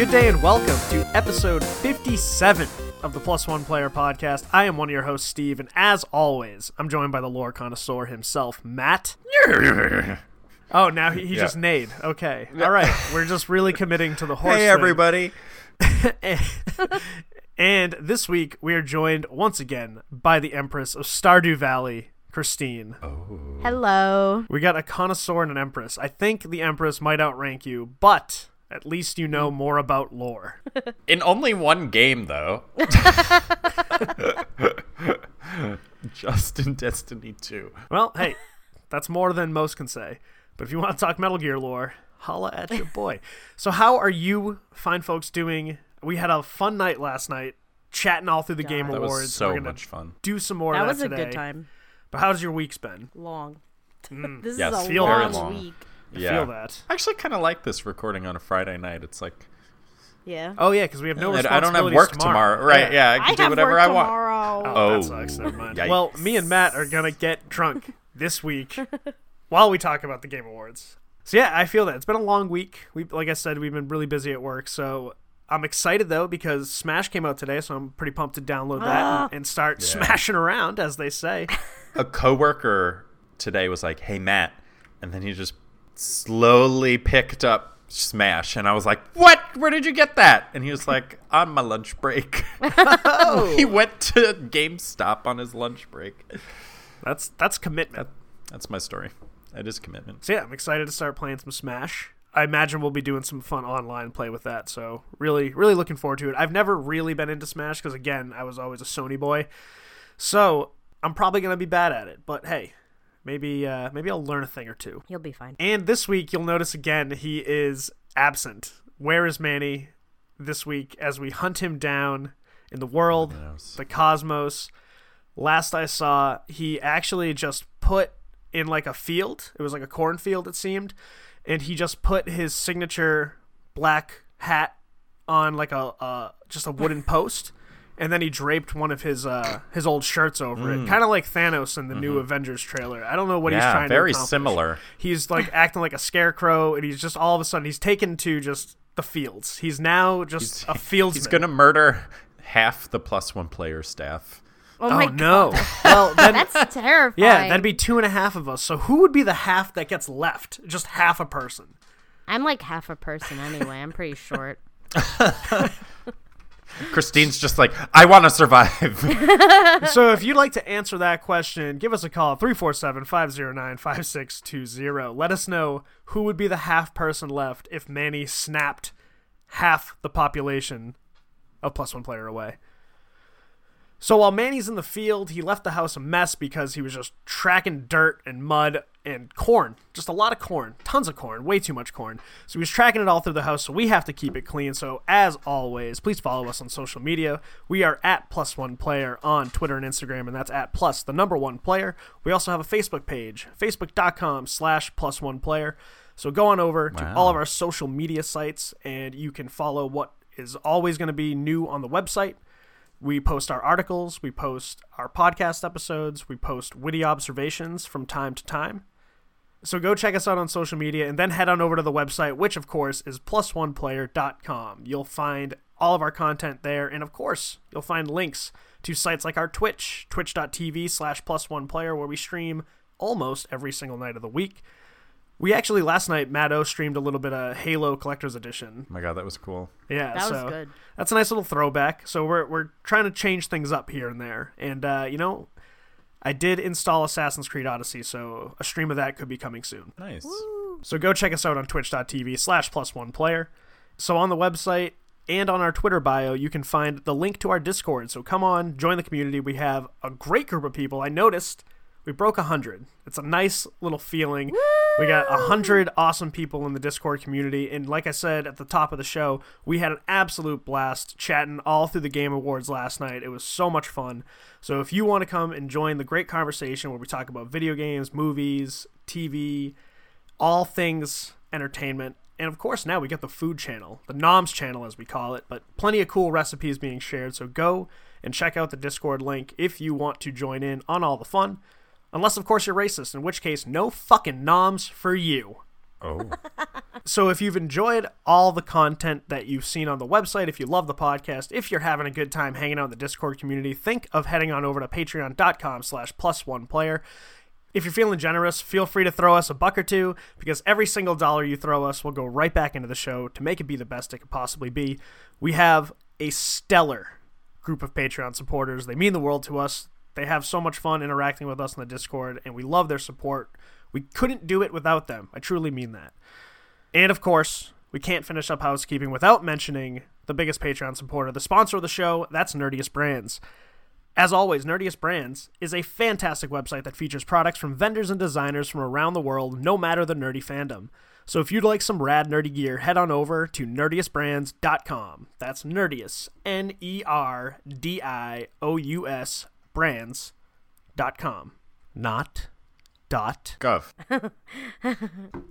good day and welcome to episode 57 of the Plus One Player Podcast. I am one of your hosts, Steve, and as always, I'm joined by the lore connoisseur himself, Matt. Oh, now he, he Yeah. just neighed. Okay. All right. We're just really committing to the horse. Hey thing. everybody! And this week, we are joined once again by the Empress of Stardew Valley, Christine. Oh. Hello. We got a connoisseur and an Empress. I think the Empress might outrank you, but at least you know more about lore. In only one game, though. Just in Destiny 2. Well, hey, that's more than most can say. But if you want to talk Metal Gear lore, holla at your boy. So, how are you, fine folks, doing? We had a fun night last night, chatting all through the Game That Awards. was so We're much fun. do some more That of was that a today. good time. But how's your week's been? Long. Mm, this Yes, is a feel long, long. week. I Yeah. feel that. I actually kind of like this recording on a Friday night. It's like Yeah. Oh yeah, because we have no I I don't have work tomorrow. Right? Yeah, I can I do have whatever work I want. tomorrow. Oh, Oh, that sucks. Never mind. yikes. Well, me and Matt are gonna get drunk this week while we talk about the Game Awards. So yeah, I feel that it's been a long week. We, like I said, we've been really busy at work. So I'm excited though because Smash came out today, so I'm pretty pumped to download that Ah. and, and start smashing around, as they say. A coworker today was like, "Hey Matt," and then he just slowly picked up Smash, and I was like, "What? Where did you get that?" And he was like, "On my lunch break." Oh, he went to GameStop on his lunch break. that's that's commitment. That's my story. That is commitment. So yeah, I'm excited to start playing some Smash. I imagine we'll be doing some fun online play with that. So really, really looking forward to it. I've never really been into Smash because again, I was always a Sony boy. So I'm probably gonna be bad at it. But hey, maybe uh, maybe I'll learn a thing or two. You'll be fine. And this week, you'll notice again he is absent. Where is Manny this week as we hunt him down in the world, the cosmos? Last I saw, he actually just put in like a field. It was like a cornfield, it seemed. And he just put his signature black hat on like a uh, just a wooden post. And then he draped one of his uh, his old shirts over it, kind of like Thanos in the new Avengers trailer. I don't know what he's Mm. Mm-hmm. yeah, trying to very similar. he's like acting like a scarecrow and he's just all of a sudden he's taken to just the fields he's now just a fieldsman He's gonna murder half the plus one player staff. Oh, oh my no well then That's terrifying. yeah that'd be two and a half of us so who would be the half that gets left just half a person I'm like half a person anyway. I'm pretty short. Christine's just like, I want to survive. so if you'd like to answer that question give us a call 347-509-5620 let us know who would be the half person left if manny snapped half the population of plus one player away So while Manny's in the field, he left the house a mess because he was just tracking dirt and mud and corn. Just a lot of corn. Tons of corn. Way too much corn. So he was tracking it all through the house, so we have to keep it clean. So as always, please follow us on social media. We are at plus one player on Twitter and Instagram, and that's at plus the number one player. We also have a Facebook page, facebook.com slash plus one player. So go on over to all of our social media sites and you can follow what is always going to be new on the website. We post our articles, we post our podcast episodes, we post witty observations from time to time. So go check us out on social media and then head on over to the website, which of course is plusoneplayer.com. You'll find all of our content there, and of course, you'll find links to sites like our Twitch, twitch.tv slash plus one player, where we stream almost every single night of the week. We actually last night Matt O streamed a little bit of Halo Collector's Edition. oh my god, that was cool. Yeah, That was good. That's a nice little throwback. So we're we're trying to change things up here and there. And uh, you know, I did install Assassin's Creed Odyssey, so a stream of that could be coming soon. Nice. So go check us out on twitch.tv slash plus one player. So on the website and on our Twitter bio, you can find the link to our Discord. So come on, join the community. We have a great group of people. I noticed we broke 100. It's a nice little feeling. We got 100 awesome people in the Discord community. And like I said at the top of the show, we had an absolute blast chatting all through the Game Awards last night. It was so much fun. So if you want to come and join the great conversation where we talk about video games, movies, TV, all things entertainment. And of course, now we got the food channel, the Noms channel as we call it, but plenty of cool recipes being shared. So go and check out the Discord link if you want to join in on all the fun. Unless, of course, you're racist, in which case, no fucking noms for you. Oh. So if you've enjoyed all the content that you've seen on the website, if you love the podcast, if you're having a good time hanging out in the Discord community, think of heading on over to patreon.com slash plus one player. If you're feeling generous, feel free to throw us a buck or two, because every single dollar you throw us will go right back into the show to make it be the best it could possibly be. We have a stellar group of Patreon supporters. They mean the world to us. They have so much fun interacting with us in the Discord, and we love their support. We couldn't do it without them. I truly mean that. And of course, we can't finish up housekeeping without mentioning the biggest Patreon supporter, the sponsor of the show, that's Nerdious Brands. As always, Nerdious Brands is a fantastic website that features products from vendors and designers from around the world, no matter the nerdy fandom. So if you'd like some rad nerdy gear, head on over to nerdiousbrands.com. That's nerdious, N E R D I O U S brands.com. Not dot Gov.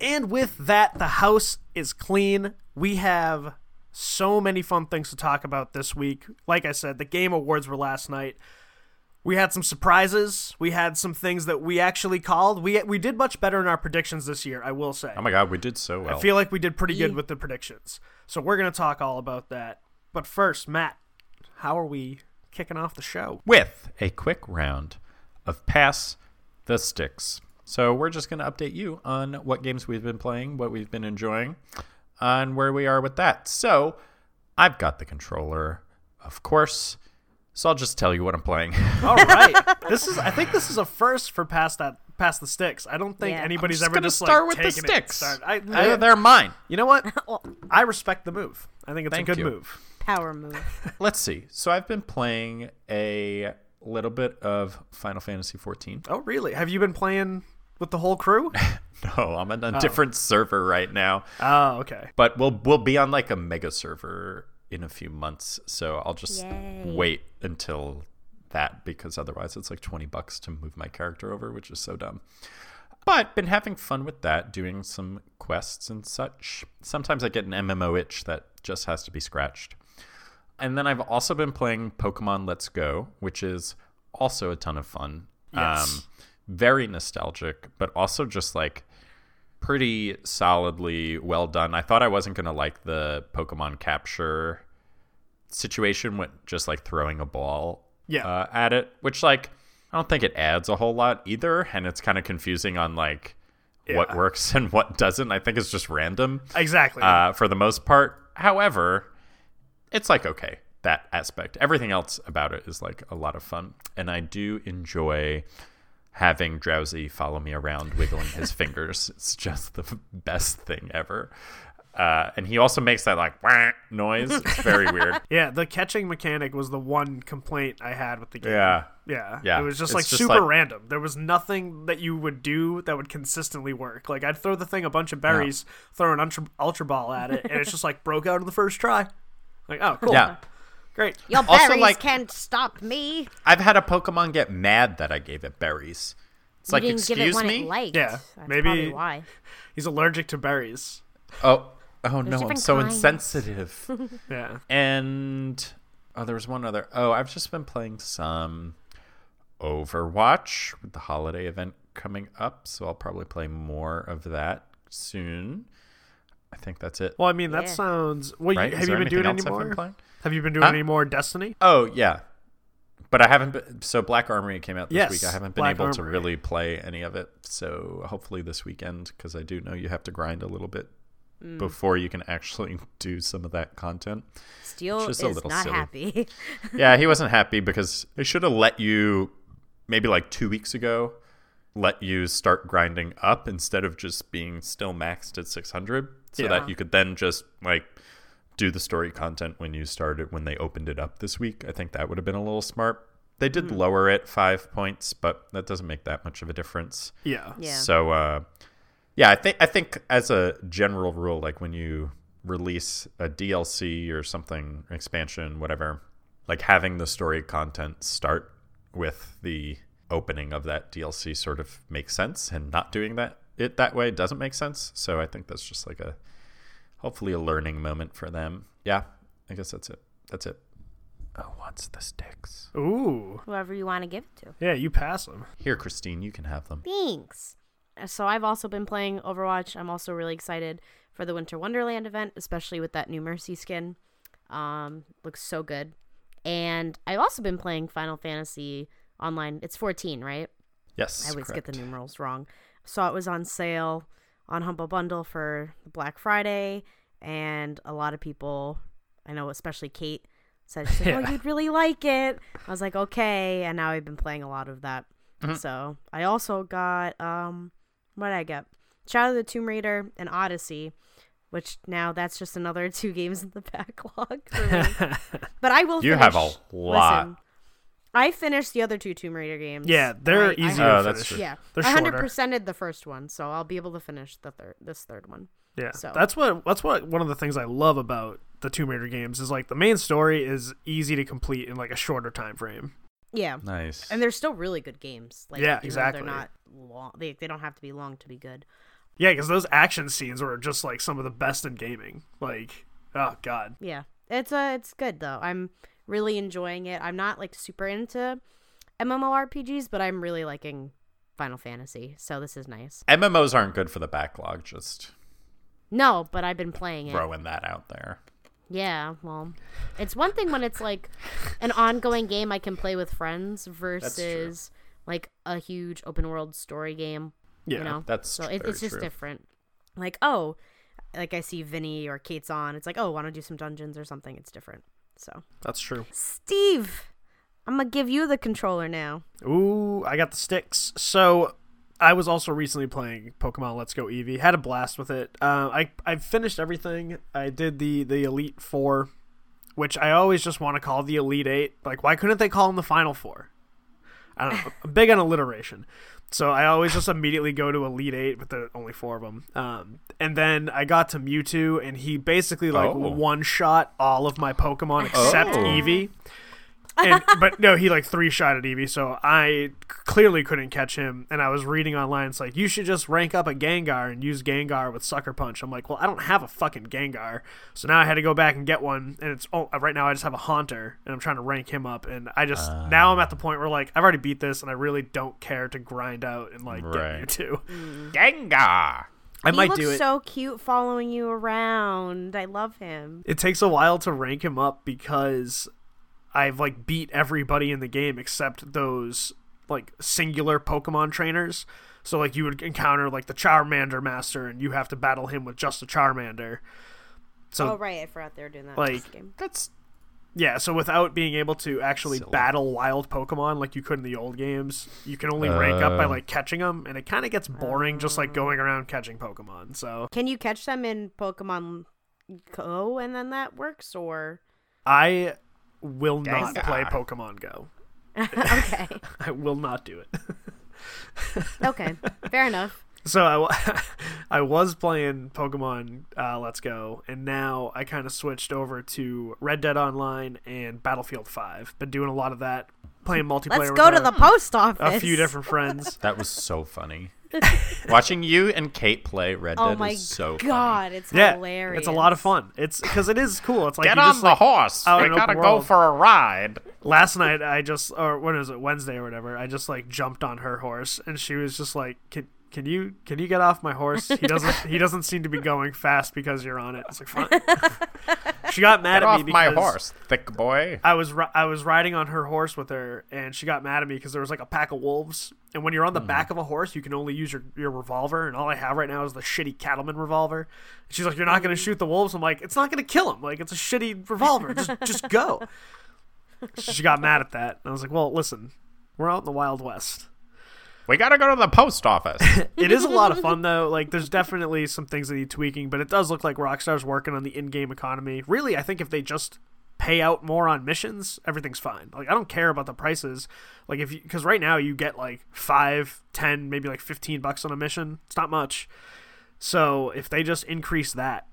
and with that, the house is clean. We have so many fun things to talk about this week. Like I said, the game awards were last night. We had some surprises. We had some things that we actually called. We we did much better in our predictions this year, I will say. Oh my god, we did so well. I feel like we did pretty good with the predictions. So we're going to talk all about that. But first, Matt, how are we kicking off the show? with a quick round of Pass the Sticks. So we're just going to update you on what games we've been playing, what we've been enjoying, and where we are with that. So I've got the controller, of course. So I'll just tell you what I'm playing. All right. this is I think this is a first for past that past the sticks. I don't think Yeah. anybody's just ever gonna just start like with the it sticks. started- I, they're, I, they're mine. you know what? Well, I respect the move. I think it's Thank a good you. move. Power move. Let's see. So I've been playing a little bit of Final Fantasy 14. Oh, really? Have you been playing with the whole crew? No, I'm on a oh. different server right now. oh, okay. but we'll we'll be on like a mega server in a few months so i'll just Yay. wait until that because otherwise it's like 20 bucks to move my character over which is so dumb but been having fun with that doing some quests and such sometimes i get an mmo itch that just has to be scratched and then i've also been playing pokemon let's go which is also a ton of fun Yes. um, very nostalgic but also just like pretty solidly well done. I thought I wasn't going to like the Pokemon capture situation with just like throwing a ball Yeah. uh, at it, which like I don't think it adds a whole lot either, and it's kind of confusing on like what works and what doesn't. I think it's just random Exactly. uh, for the most part. However, it's like okay that aspect. Everything else about it is like a lot of fun, and I do enjoy having Drowzee follow me around, wiggling his fingers. It's just the best thing ever. Uh, and he also makes that like "Wah" noise. It's very weird. yeah, the catching mechanic was the one complaint I had with the game. Yeah. Yeah. Yeah. It was just It's like just super like- random. There was nothing that you would do that would consistently work. Like I'd throw the thing a bunch of berries, throw an ultra, ultra ball at it, and it's just like broke out in the first try. Like, oh, cool. Yeah. Great. Your Also, berries like- can't stop me. I've had a Pokemon get mad that I gave it berries. It's You like, didn't excuse give it me. it liked. Yeah, That's maybe- why. He's allergic to berries. oh, oh no, I'm so kinds. insensitive. Yeah. and oh, there was one other. Oh, I've just been playing some Overwatch with the holiday event coming up, so I'll probably play more of that soon. I think that's it. Well, I mean, that Yeah. sounds. Well, right? Is have you been doing anything any I've more? Have you been doing Huh? any more Destiny? Oh yeah, but I haven't. Been, so Black Armory came out this Yes, week. I haven't been Black able to really play any of it. So hopefully this weekend, because I do know you have to grind a little bit Mm. before you can actually do some of that content. Steel Just is a little not silly. happy. yeah, he wasn't happy because they should have let you maybe like two weeks ago let you start grinding up instead of just being still maxed at 600 so Yeah. that you could then just like do the story content when you started when they opened it up this week i think that would have been a little smart they did lower it five points but that doesn't make that much of a difference Yeah. Yeah. so uh, yeah, I think I think as a general rule, like when you release a DLC or something, expansion, whatever, like having the story content start with the opening of that DLC sort of makes sense, and not doing that it that way doesn't make sense. So I think that's just like a hopefully a learning moment for them. Yeah, I guess that's it. That's it. Who wants the sticks? Ooh. Whoever you want to give it to. Yeah, you pass them. Here, Christine, you can have them. Thanks. So I've also been playing Overwatch. I'm also really excited for the Winter Wonderland event, especially with that new Mercy skin. Um, looks so good. And I've also been playing Final Fantasy online. It's 14, right? Yes. I always get the numerals wrong. Saw it was on sale on Humble Bundle for Black Friday, and a lot of people, I know, especially Kate, said, like, Yeah. "Oh, you'd really like it." I was like, "Okay," and now I've been playing a lot of that. Mm-hmm. So I also got um, what did I get? Shadow of the Tomb Raider and Odyssey, which now that's just another two games in the backlog for me. but I will. You have a lot. Listen, I finished the other two Tomb Raider games. Yeah, they're I- I easy Oh, that's true. yeah, They're I hundred shorter. percented the first one, so I'll be able to finish the third, this third one. Yeah, So- that's what that's what one of the things I love about the Tomb Raider games is like the main story is easy to complete in like a shorter time frame. Yeah, Nice. and they're still really good games. Like, Yeah, exactly. They're not long. They they don't have to be long to be good. Yeah, because those action scenes were just like some of the best in gaming. Like, oh god, Yeah, it's uh, it's good though. I'm really enjoying it. I'm not like super into MMORPGs, but I'm really liking Final Fantasy, so this is nice. MMOs aren't good for the backlog. Just No, but I've been playing it. throwing that out there. Yeah, well, it's one thing when it's like an ongoing game I can play with friends versus like a huge open world story game. yeah, You know, That's so it, it's just true. different. Like oh, like I see Vinny or Kate's on. It's like oh, want to do some dungeons or something. It's different. So that's true. Steve, I'm gonna give you the controller now. Ooh, I got the sticks. So I was also recently playing Pokemon Let's Go Eevee. Had a blast with it. Uh, I I finished everything. I did the the Elite Four, which I always just want to call the Elite Eight. Like, why couldn't they call them the Final Four? I don't know. I'm big on alliteration. So I always just immediately go to Elite Eight with the only four of them. Um, and then I got to Mewtwo, and he basically like Oh. one shot all of my Pokemon except Oh. Eevee and but no, he like three shot at Eevee, so I clearly couldn't catch him. And I was reading online, it's like you should just rank up a Gengar and use Gengar with Sucker Punch. I'm like, well, I don't have a fucking Gengar, so now I had to go back and get one. And it's oh, right now I just have a Haunter, and I'm trying to rank him up. And I just ah. now I'm at the point where like I've already beat this, and I really don't care to grind out and like Right. get Mewtwo. Mm. Gengar. I he might looks do it. so cute following you around. I love him. it takes a while to rank him up because I've like beat everybody in the game except those like singular Pokemon trainers. So like you would encounter like the Charmander master and you have to battle him with just a Charmander. So oh right, I forgot they were doing that like- in this game. That's yeah, so without being able to actually Silly. battle wild Pokemon like you could in the old games, you can only rank up by Uh. like catching them and it kind of gets boring just like going around catching Pokemon. So Can you catch them in Pokemon Go and then that works or I will not Gengar. play Pokemon Go. Okay. I will not do it. okay. Fair enough. So I, I was playing Pokemon uh, Let's Go, and now I kind of switched over to Red Dead Online and Battlefield 5. Been doing a lot of that, playing multiplayer Let's with go to the post office. a few different friends. that was so funny. Watching you and Kate play Red oh Dead Oh my is so funny. god, it's yeah, hilarious. it's a lot of fun. It's because it is cool. It's like Get you on just, the like, horse. out We in gotta open go world. for a ride. last night I just or when is it Wednesday or whatever I just like jumped on her horse and she was just like can can you can you get off my horse? He doesn't he doesn't seem to be going fast because you're on it. It's like fine. She got mad Get at off me my horse, thick boy. I was ri- I was riding on her horse with her and she got mad at me because there was like a pack of wolves. And when you're on the mm-hmm. back of a horse you can only use your, your revolver and all I have right now is the shitty cattleman revolver. And she's like you're not gonna mm-hmm. shoot the wolves? I'm like it's not gonna kill them like it's a shitty revolver. Just just go. She got mad at that. And I was like, well, listen, we're out in the Wild West. We gotta go to the post office. It is a lot of fun, though. Like, there's definitely some things that need tweaking, but it does look like Rockstar's working on the in game economy. Really, I think if they just pay out more on missions, everything's fine. Like, I don't care about the prices. Like, if because right now you get like five, ten, maybe like 15 bucks on a mission. It's not much. So if they just increase that,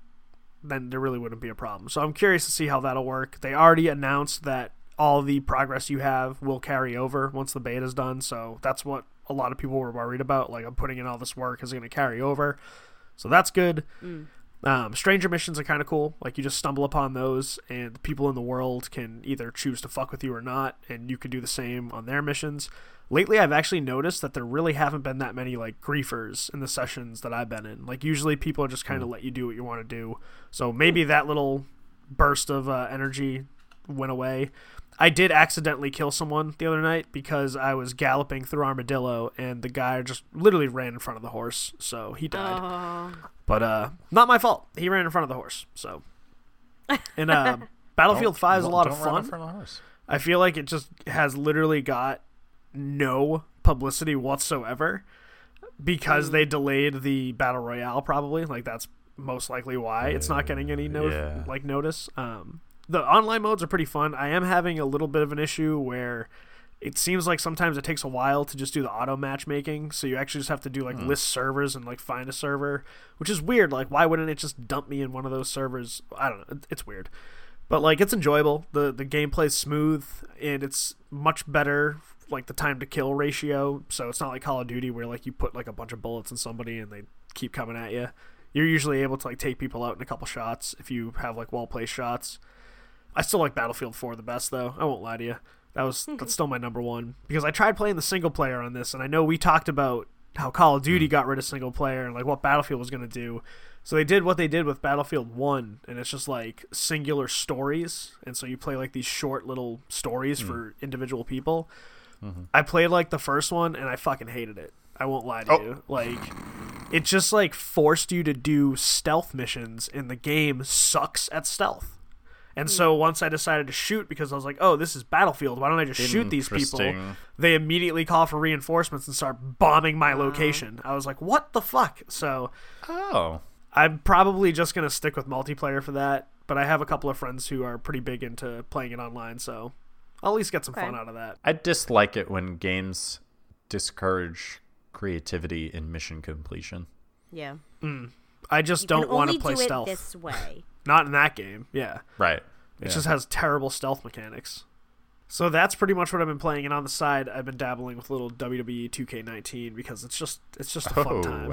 then there really wouldn't be a problem. So I'm curious to see how that'll work. They already announced that all the progress you have will carry over once the beta's done. So that's what a lot of people were worried about. Like I'm putting in all this work, is it going to carry over? So that's good. Um, stranger missions are kind of cool. Like you just stumble upon those, and the people in the world can either choose to fuck with you or not, and you can do the same on their missions. Lately, I've actually noticed that there really haven't been that many like griefers in the sessions that I've been in. Like usually, people are just kind of let you do what you want to do. So maybe that little burst of uh, energy went away. I did accidentally kill someone the other night because I was galloping through Armadillo and the guy just literally ran in front of the horse, so he died. Oh, But uh, not my fault. He ran in front of the horse. So, and uh, Battlefield Five is a lot Don't of run in fun. front of the horse. I feel like it just has literally got no publicity whatsoever because they delayed the battle royale. Probably like that's most likely why it's not getting any no Yeah. like notice. Um, the online modes are pretty fun. I am having a little bit of an issue where it seems like sometimes it takes a while to just do the auto matchmaking. So you actually just have to do like hmm. list servers and like find a server, which is weird. Like why wouldn't it just dump me in one of those servers? I don't know. It's weird but like it's enjoyable. the The gameplay's smooth and it's much better. Like the time to kill ratio, so it's not like Call of Duty where like you put like a bunch of bullets in somebody and they keep coming at you. You're usually able to like take people out in a couple shots if you have like well placed shots. I still like Battlefield 4 the best though. I won't lie to you. That was hmm. that's still my number one because I tried playing the single player on this, and I know we talked about how Call of Duty hmm. got rid of single player and like what Battlefield was gonna do. So they did what they did with Battlefield One, and it's just like singular stories, and so you play like these short little stories hmm. for individual people. Mm-hmm. I played like the first one, and I fucking hated it. I won't lie to Oh. you. Like, it just like forced you to do stealth missions, and the game sucks at stealth. And hmm. so once I decided to shoot because I was like, "Oh, this is Battlefield. Why don't I just shoot these people?" They immediately call for reinforcements and start bombing my uh-huh. location. I was like, "What the fuck?" So Oh, I'm probably just gonna stick with multiplayer for that. But I have a couple of friends who are pretty big into playing it online, so I'll at least get some Okay. fun out of that. I dislike it when games discourage creativity in mission completion. yeah. Mm. I just You don't can want to play do stealth. it this way. Not in that game. Yeah. Right. It Yeah. just has terrible stealth mechanics. So that's pretty much what I've been playing, and on the side, I've been dabbling with little WWE 2K19 because it's just it's just a fun Oh. time.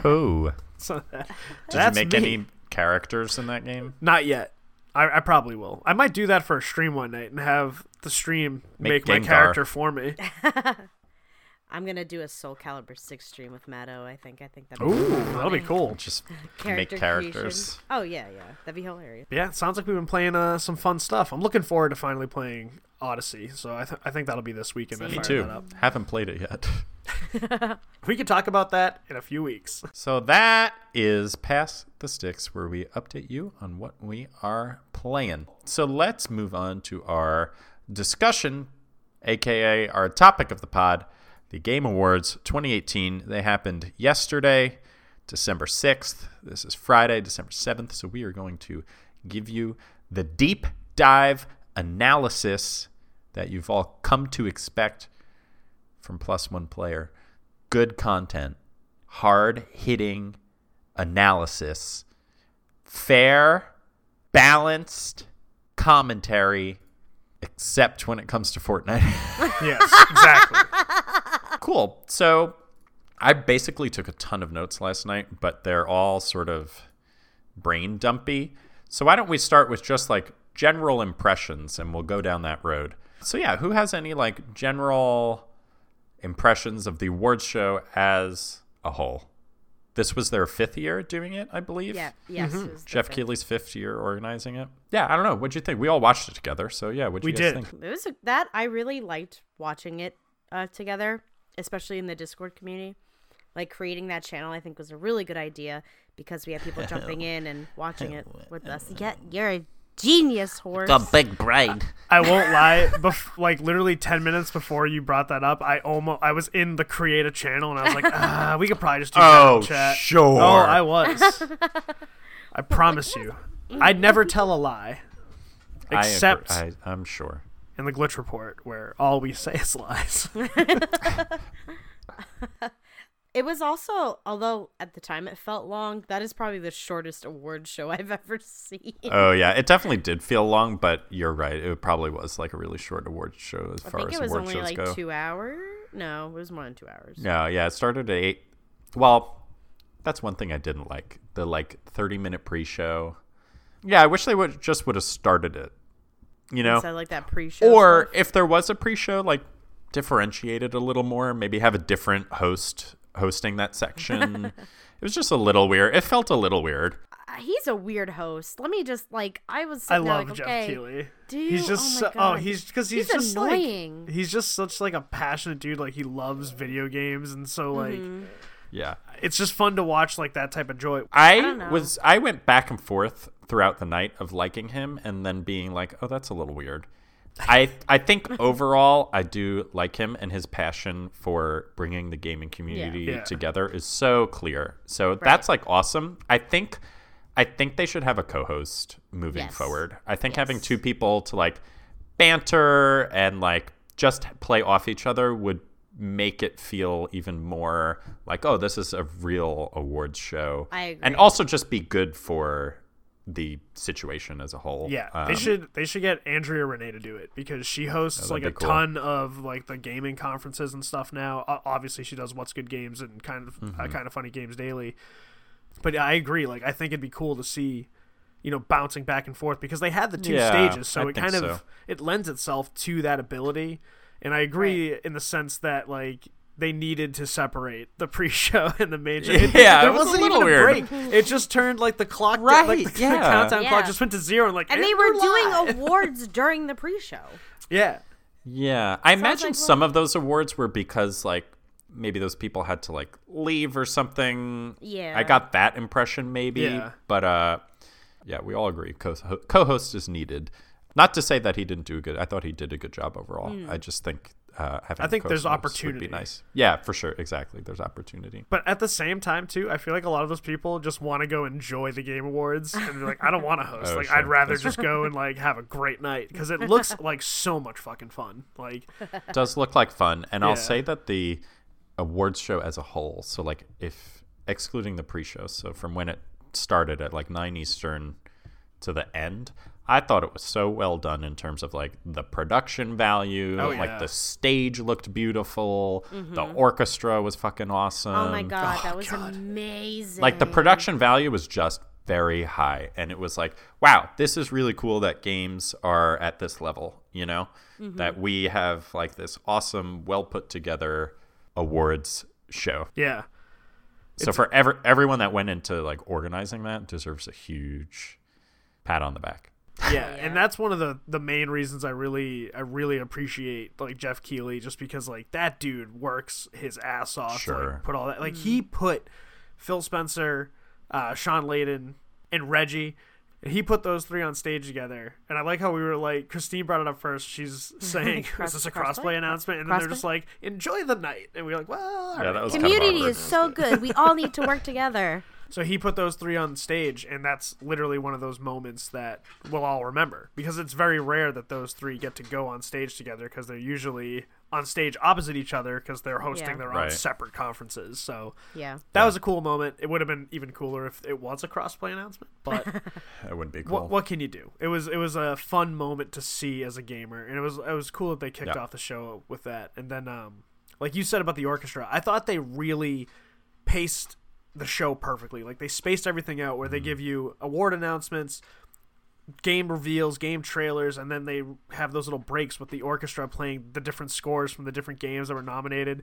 oh. so that, Did you make me. any characters in that game? Not yet. I, I probably will. I might do that for a stream one night and have the stream Make make, my Gengar. character for me. I'm gonna do a Soul Calibur six stream with Matto. I think. I think that'd Ooh, be that'll be cool. Just Character make characters. creation. Oh yeah, yeah. That'd be hilarious. Yeah, it sounds like we've been playing uh, some fun stuff. I'm looking forward to finally playing Odyssey, so I, th- I think that'll be this weekend. I Me Me too. Haven't played it yet. We could talk about that in a few weeks. So that is Pass the Sticks, where we update you on what we are playing. So let's move on to our discussion, aka our topic of the pod, the Game Awards 2018. They happened yesterday, December 6th. This is Friday, December 7th. So we are going to give you the deep dive analysis that you've all come to expect from Plus One Player. Good content, hard hitting analysis, fair, balanced commentary, except when it comes to Fortnite. Yes, exactly. cool. So I basically took a ton of notes last night, but they're all sort of brain dumpy. So why don't we start with just like general impressions and we'll go down that road. So yeah, who has any like general impressions of the awards show as a whole? This was their fifth year doing it, I believe. Yeah. Yes. it was the Jeff fifth. Keighley's fifth year organizing it. Yeah, I don't know. What'd you think? We all watched it together, so yeah, what'd you We guys did. think? It was a, that I really liked watching it uh, together, especially in the Discord community. Like creating that channel, I think was a really good idea because we have people jumping in and watching it with us. Yeah, you're a genius, horse. Got big brain. I won't lie. Bef- like literally ten minutes before you brought that up, I almost I was in the create a channel and I was like, ah, we could probably just do that Oh, in chat. sure. Oh, I was. I promise you, I'd never tell a lie, I agree. except I, I'm sure. In the glitch report where all we say is lies. It was also, although at the time it felt long, that is probably the shortest award show I've ever seen. Oh yeah, it definitely did feel long, but you're right. It probably was like a really short award show as I far think as it was award only shows like go. two hours. No, it was more than two hours. No, yeah, it started at eight. Well, That's one thing I didn't like. The like 30 minute pre-show. Yeah, I wish they would just would have started it. You know, So like that pre-show. or stuff. if there was a pre-show, like differentiate it a little more. Maybe have a different host hosting that section. it was just a little weird. It felt a little weird. Uh, he's a weird host. Let me just like I was. I love like, Jeff okay, Keighley. Do He's just oh, so, my oh God. he's because he's, He's just annoying. like he's just such like a passionate dude. Like he loves video games, and so like Mm-hmm. Yeah. it's just fun to watch like that type of joy. I, don't was I went back and forth throughout the night of liking him and then being like, "Oh, that's a little weird." I I think overall I do like him and his passion for bringing the gaming community Yeah. together is so clear. So that's like awesome. I think I think they should have a co-host moving Yes. forward. I think having two people to like banter and like just play off each other would make it feel even more like oh this is a real awards show I agree. and also just be good for the situation as a whole Yeah, Um, they should they should get Andrea Rene to do it because she hosts like a cool. ton of like the gaming conferences and stuff now. O- obviously, she does What's Good Games and kind of Mm-hmm. uh, kind of funny games daily. But I agree. Like I think it'd be cool to see, you know, bouncing back and forth because they had the two Yeah, stages, so I it think kind of it lends itself to that ability. And I agree in the sense that like they needed to separate the pre-show and the main show. It- Yeah, there it was wasn't little even weird. break. It just turned like the clock, Right, like the, yeah. countdown clock just went to zero, and like and they we're were doing awards during the pre-show. Yeah, yeah i imagine like some of those awards were because like maybe those people had to like leave or something Yeah. i got that impression maybe Yeah. but uh yeah we all agree co- co-host is needed not to say that he didn't do a good i thought he did a good job overall i just think uh, having I think there's co-hosts would opportunity. Be nice. Yeah, for sure. Exactly. There's opportunity. but at the same time too, I feel like a lot of those people just want to go enjoy the game awards, and they're like, I don't want to host. Oh, like, sure. I'd rather just go and like have a great night because it looks like so much fucking fun. Like, it does look like fun and Yeah. i'll say that the awards show as a whole so like if excluding the pre-show so from when it started at like 9 eastern to the end i thought it was so well done in terms of like the production value. Oh, yeah. like the stage looked beautiful. Mm-hmm. the orchestra was fucking awesome. Oh my god, oh that was God. amazing. like the production value was just very high. And it was like wow this is really cool that games are at this level you know? That we have like this awesome well put together awards show. Yeah, so for ever everyone that went into like organizing that deserves a huge pat on the back yeah, and that's one of the the main reasons I really I really appreciate like Jeff Keighley just because like that dude works his ass off to Sure. like, put all that like he put Phil Spencer, uh, Shawn Layden, and Reggie. And he put those three on stage together, and I like how we were like Christine brought it up first. She's saying, Cross- "Is this a crossplay? crossplay announcement?" And then they're just like, "Enjoy the night," and we are like, "Well, all Yeah, right." that was kind of community is so good. We all need to work together. So he put those three on stage, and that's literally one of those moments that we'll all remember because it's very rare that those three get to go on stage together because they're usually on stage opposite each other because they're hosting Yeah. their own separate conferences. So Yeah. that was a cool moment. It would have been even cooler if it was a crossplay announcement, but that wouldn't be cool what what can you do? It was it was a fun moment to see as a gamer, and it was it was cool that they kicked Yeah. off the show with that. And then, um, like you said about the orchestra, I thought they really paced the show perfectly. Like they spaced everything out where they Mm. give you award announcements, game reveals, game trailers, and then they have those little breaks with the orchestra playing the different scores from the different games that were nominated.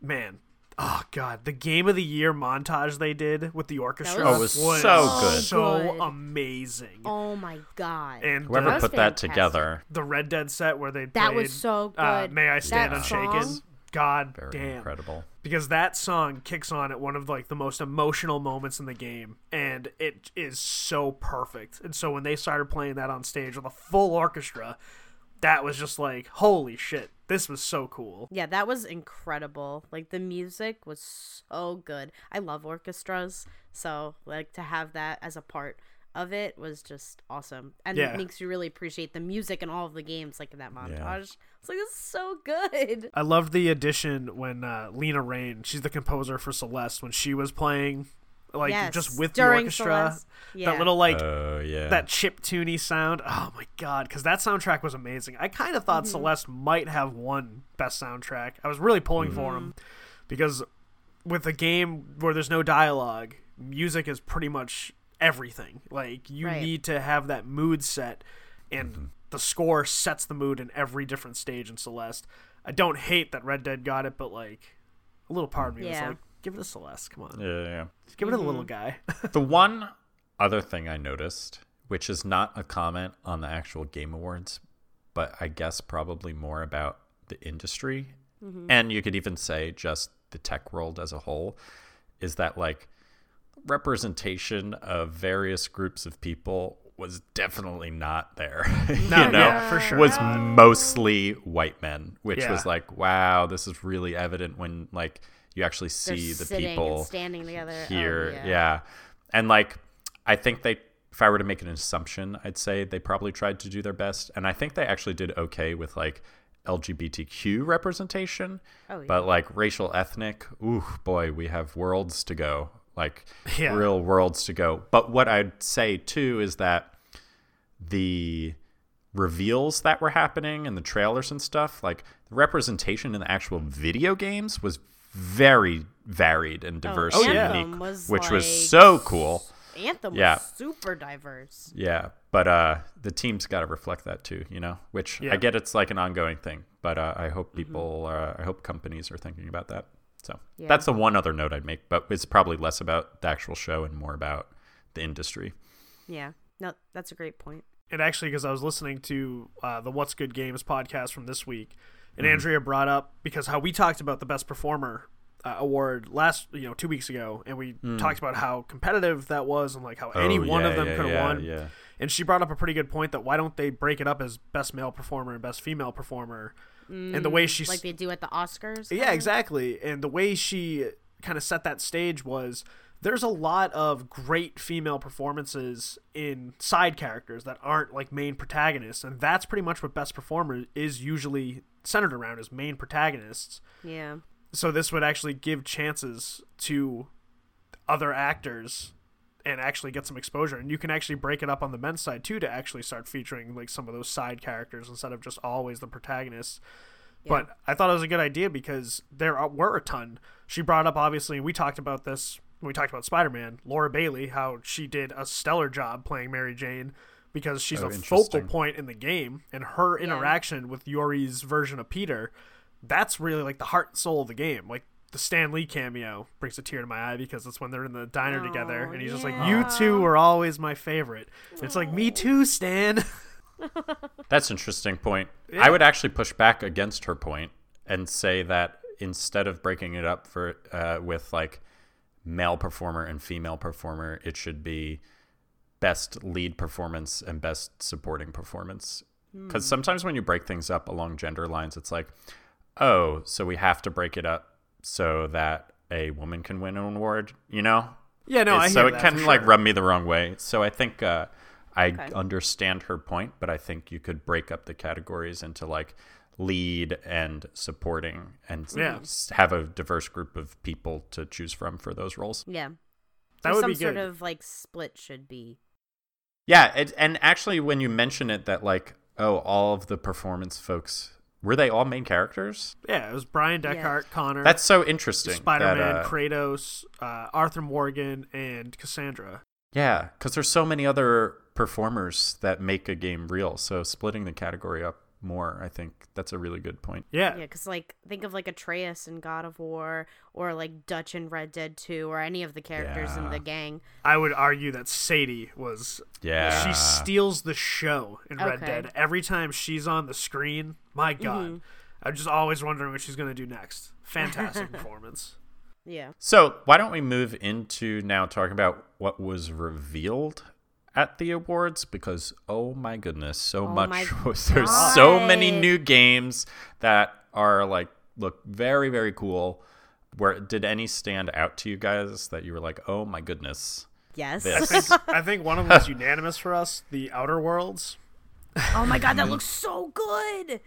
Man. Oh god, the game of the year montage they did with the orchestra was Oh, it was so good. so good. amazing. Oh my god. And whoever the, was put that together the Red Dead set where they That played, was so good. Uh, May I stand That unshaken? song- God very damn, incredible because that song kicks on at one of like the most emotional moments in the game, and it is so perfect. And so when they started playing that on stage with a full orchestra, that was just like holy shit, this was so cool. Yeah, that was incredible. Like the music was so good. I love orchestras, so like to have that as a part of it was just awesome. And Yeah. it makes you really appreciate the music and all of the games like in that montage. It's like this is so good. I loved the addition when uh, Lena Raine, she's the composer for Celeste, when she was playing like Yes, just with during the orchestra, Yeah. that little like oh yeah that chip tuney sound. Oh my god, because that soundtrack was amazing. I kind of Mm-hmm. thought Celeste might have won best soundtrack. I was really pulling for him because with a game where there's no dialogue, music is pretty much everything. Like you Right. need to have that mood set, and the score sets the mood in every different stage in Celeste. I don't hate that Red Dead got it, but like a little part of me Yeah. was like, give it a Celeste. Come on, Yeah, yeah, yeah. give it to the little mm-hmm. guy. the one other thing I noticed, which is not a comment on the actual Game Awards, but I guess probably more about the industry, mm-hmm. and you could even say just the tech world as a whole, is that like representation of various groups of people was definitely not there. No, you know, yeah, for sure. was mostly white men, which Yeah. was like, wow, this is really evident when like you actually They're see the people standing together. Oh, here. yeah. yeah. And like I think they if I were to make an assumption, I'd say they probably tried to do their best. And I think they actually did okay with like LGBTQ representation. Oh, yeah. But like racial ethnic, ooh boy, we have worlds to go. Like Yeah. real worlds to go. But what I'd say too is that the reveals that were happening and the trailers and stuff, like the representation in the actual video games was very varied and diverse Oh, and yeah. unique, was which was so cool. Anthem Yeah. was super diverse. Yeah, but uh, the team's got to reflect that too, you know. Which Yeah. I get it's like an ongoing thing, but uh, I hope people, uh, I hope companies are thinking about that. So Yeah. that's the one other note I'd make, but it's probably less about the actual show and more about the industry. Yeah. No, that's a great point. and actually because I was listening to uh, the What's Good Games podcast from this week, Mm-hmm. and Andrea brought up because how we talked about the best performer uh, award last you know two weeks ago, and we talked about how competitive that was and like how any Mm. Oh, one yeah, of them yeah, could have yeah, won. Yeah. And she brought up a pretty good point that why don't they break it up as best male performer and best female performer, and the way she Like they do at the Oscars. yeah, exactly. And the way she kind of set that stage was there's a lot of great female performances in side characters that aren't like main protagonists, and that's pretty much what best performer is usually centered around is main protagonists. Yeah. So this would actually give chances to other actors and actually get some exposure and you can actually break it up on the men's side too to actually start featuring like some of those side characters instead of just always the protagonists but I thought it was a good idea because there are, were a ton. She brought up obviously, we talked about this when we talked about Spider-Man. Laura Bailey, how she did a stellar job playing Mary Jane because she's Oh, a focal point in the game, and her interaction with Yuri's version of Peter, that's really like the heart and soul of the game. Like the Stan Lee cameo brings a tear to my eye because it's when they're in the diner together, Oh, and he's just like, "You two were always my favorite." It's like, "Me too, Stan." That's an interesting point. I would actually push back against her point and say that instead of breaking it up for uh, with like male performer and female performer, it should be best lead performance and best supporting performance. Because sometimes when you break things up along gender lines, it's like, oh, so we have to break it up so that a woman can win an award, you know? yeah, no, I so hear it that can for like sure. rub me the wrong way. So I think uh, I Okay. understand her point, but I think you could break up the categories into like lead and supporting, and Yeah. have a diverse group of people to choose from for those roles. Yeah. That Or would some be sort of like split should be. Yeah, it, and actually, when you mention it, that like oh, all of the performance folks were they all main characters? Yeah, it was Bryan Dechart, Connor. That's so interesting. Spider-Man, uh, Kratos, uh, Arthur Morgan, and Cassandra. Yeah, because there's so many other performers that make a game real. So splitting the category up more, I think that's a really good point. Yeah, Yeah, because like think of like Atreus in God of War, or like Dutch in Red Dead Two, or any of the characters in the gang. I would argue that Sadie was. Yeah. She steals the show in Red Dead. Every time she's on the screen, my God. Mm-hmm. I'm just always wondering what she's going to do next. Fantastic performance. Yeah. So why don't we move into now talking about what was revealed at the awards? Because oh my goodness, so Oh much. my There's so many new games that are like look very very cool. Where did any stand out to you guys that you were like, oh my goodness? Yes. I think, I think one of them was unanimous for us The Outer Worlds. oh my god, that looks so good.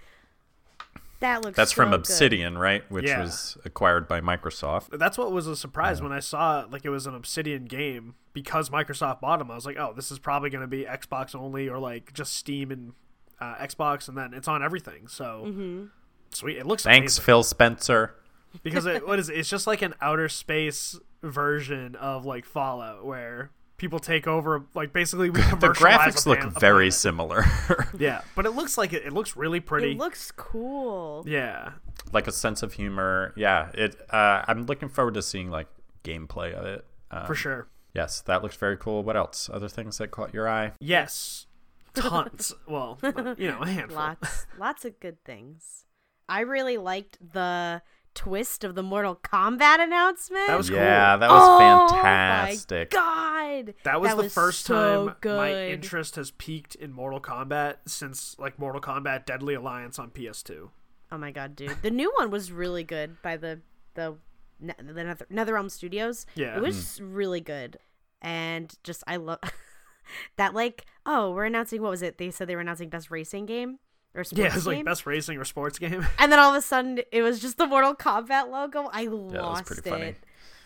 That looks. That's from so good. Obsidian, right? Which Yeah. was acquired by Microsoft. That's what was a surprise when I saw like it was an Obsidian game because Microsoft bought them. I was like, oh, this is probably going to be Xbox only or like just Steam and uh, Xbox, and then it's on everything. So Mm-hmm. sweet. It looks Thanks, amazing. Phil Spencer. because it what is it? it's just like an outer space version of like Fallout where people take over like basically we The graphics look pan- very planet. similar. yeah but it looks like it, it looks really pretty It looks cool. yeah like a sense of humor. Yeah, it. Uh, I'm looking forward to seeing like gameplay of it. Um, for sure Yes, that looks very cool. What else? Other things that caught your eye? yes tons well you know a handful Lots, lots of good things. I really liked the twist of the Mortal Kombat announcement. That was cool. yeah, that was oh fantastic. My God, That was the first so time good. my interest has peaked in Mortal Kombat since like Mortal Kombat Deadly Alliance on PS2. Oh my god, dude! The new one was really good by the the Ne- the Nether, NetherRealm Studios. Yeah. it was mm. really good, and just I love that. Like, oh, we're announcing what was it? They said they were announcing best racing game or sports Yeah, it was like best racing or sports game. and then all of a sudden it was just the Mortal Kombat logo. I lost pretty it. funny.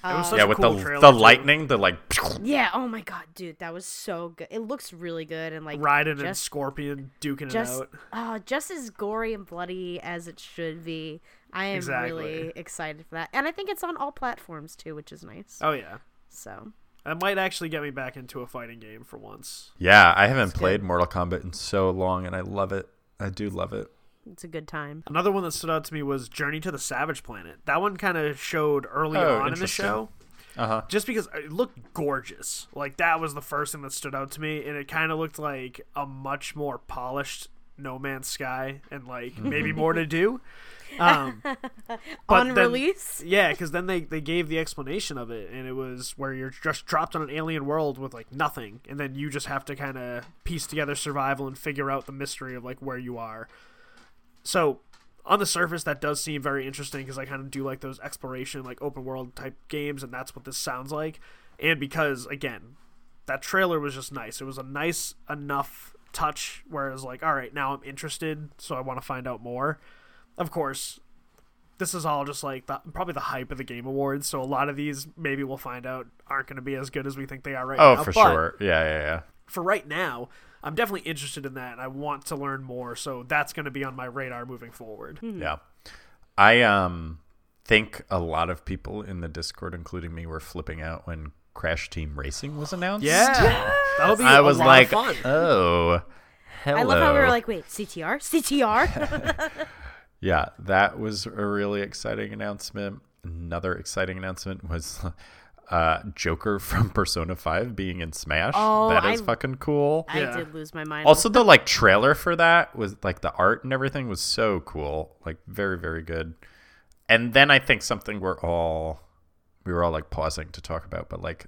It was such um, yeah, a with cool the trailer, the too. lightning, the like. yeah. Oh my god, dude, that was so good. It looks really good and like Raiden and Scorpion duking just it out. oh, just as gory and bloody as it should be. I am Exactly. really excited for that, and I think it's on all platforms too, which is nice. Oh yeah. So That might actually get me back into a fighting game for once. Yeah, I haven't good. played Mortal Kombat in so long, and I love it. I do love it. it's a good time. Another one that stood out to me was Journey to the Savage Planet. That one kind of showed early Oh, on in the show. Uh huh. just because it looked gorgeous. Like that was the first thing that stood out to me, and it kind of looked like a much more polished No Man's Sky, and like maybe more to do. Um, on then- release, yeah, because then they they gave the explanation of it, and it was where you're just dropped on an alien world with like nothing, and then you just have to kind of piece together survival and figure out the mystery of like where you are. So on the surface that does seem very interesting because i kind of do like those exploration like open world type games and that's what this sounds like and because again that trailer was just nice it was a nice enough touch where it was like all right now i'm interested so i want to find out more of course this is all just like the, probably the hype of the game awards so a lot of these maybe we'll find out aren't going to be as good as we think they are right Oh, now for but sure. Yeah, yeah, yeah. for right now i'm definitely interested in that and i want to learn more so that's going to be on my radar moving forward Yeah. I um think a lot of people in the Discord, including me, were flipping out when Crash Team Racing was announced. Yeah, that'll be. I a was lot like, of fun. oh, hello. I love how we were like, wait, CTR, CTR. Yeah, that was a really exciting announcement. Another exciting announcement was uh, Joker from Persona 5 being in Smash. Oh, that is I- fucking cool. I Yeah. did lose my mind. Also, the like trailer for that was like the art and everything was so cool, like very very good. And then I think something we're all we were all like pausing to talk about, but like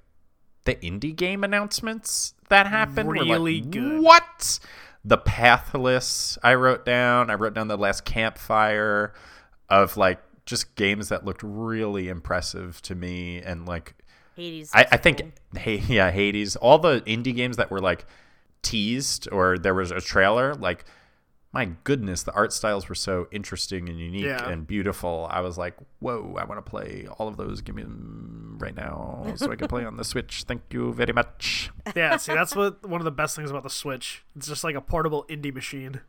the indie game announcements that happened were, like, Really good. What? The Pathless I wrote down. I wrote down the last campfire of like just games that looked really impressive to me and like Hades. I, I think cool. hey yeah Hades all the indie games that were like teased or there was a trailer like my goodness the art styles were so interesting and unique Yeah. and beautiful I was like whoa I want to play all of those give me them right now so I can play on the Switch thank you very much Yeah, see, that's what one of the best things about the Switch. It's just like a portable indie machine.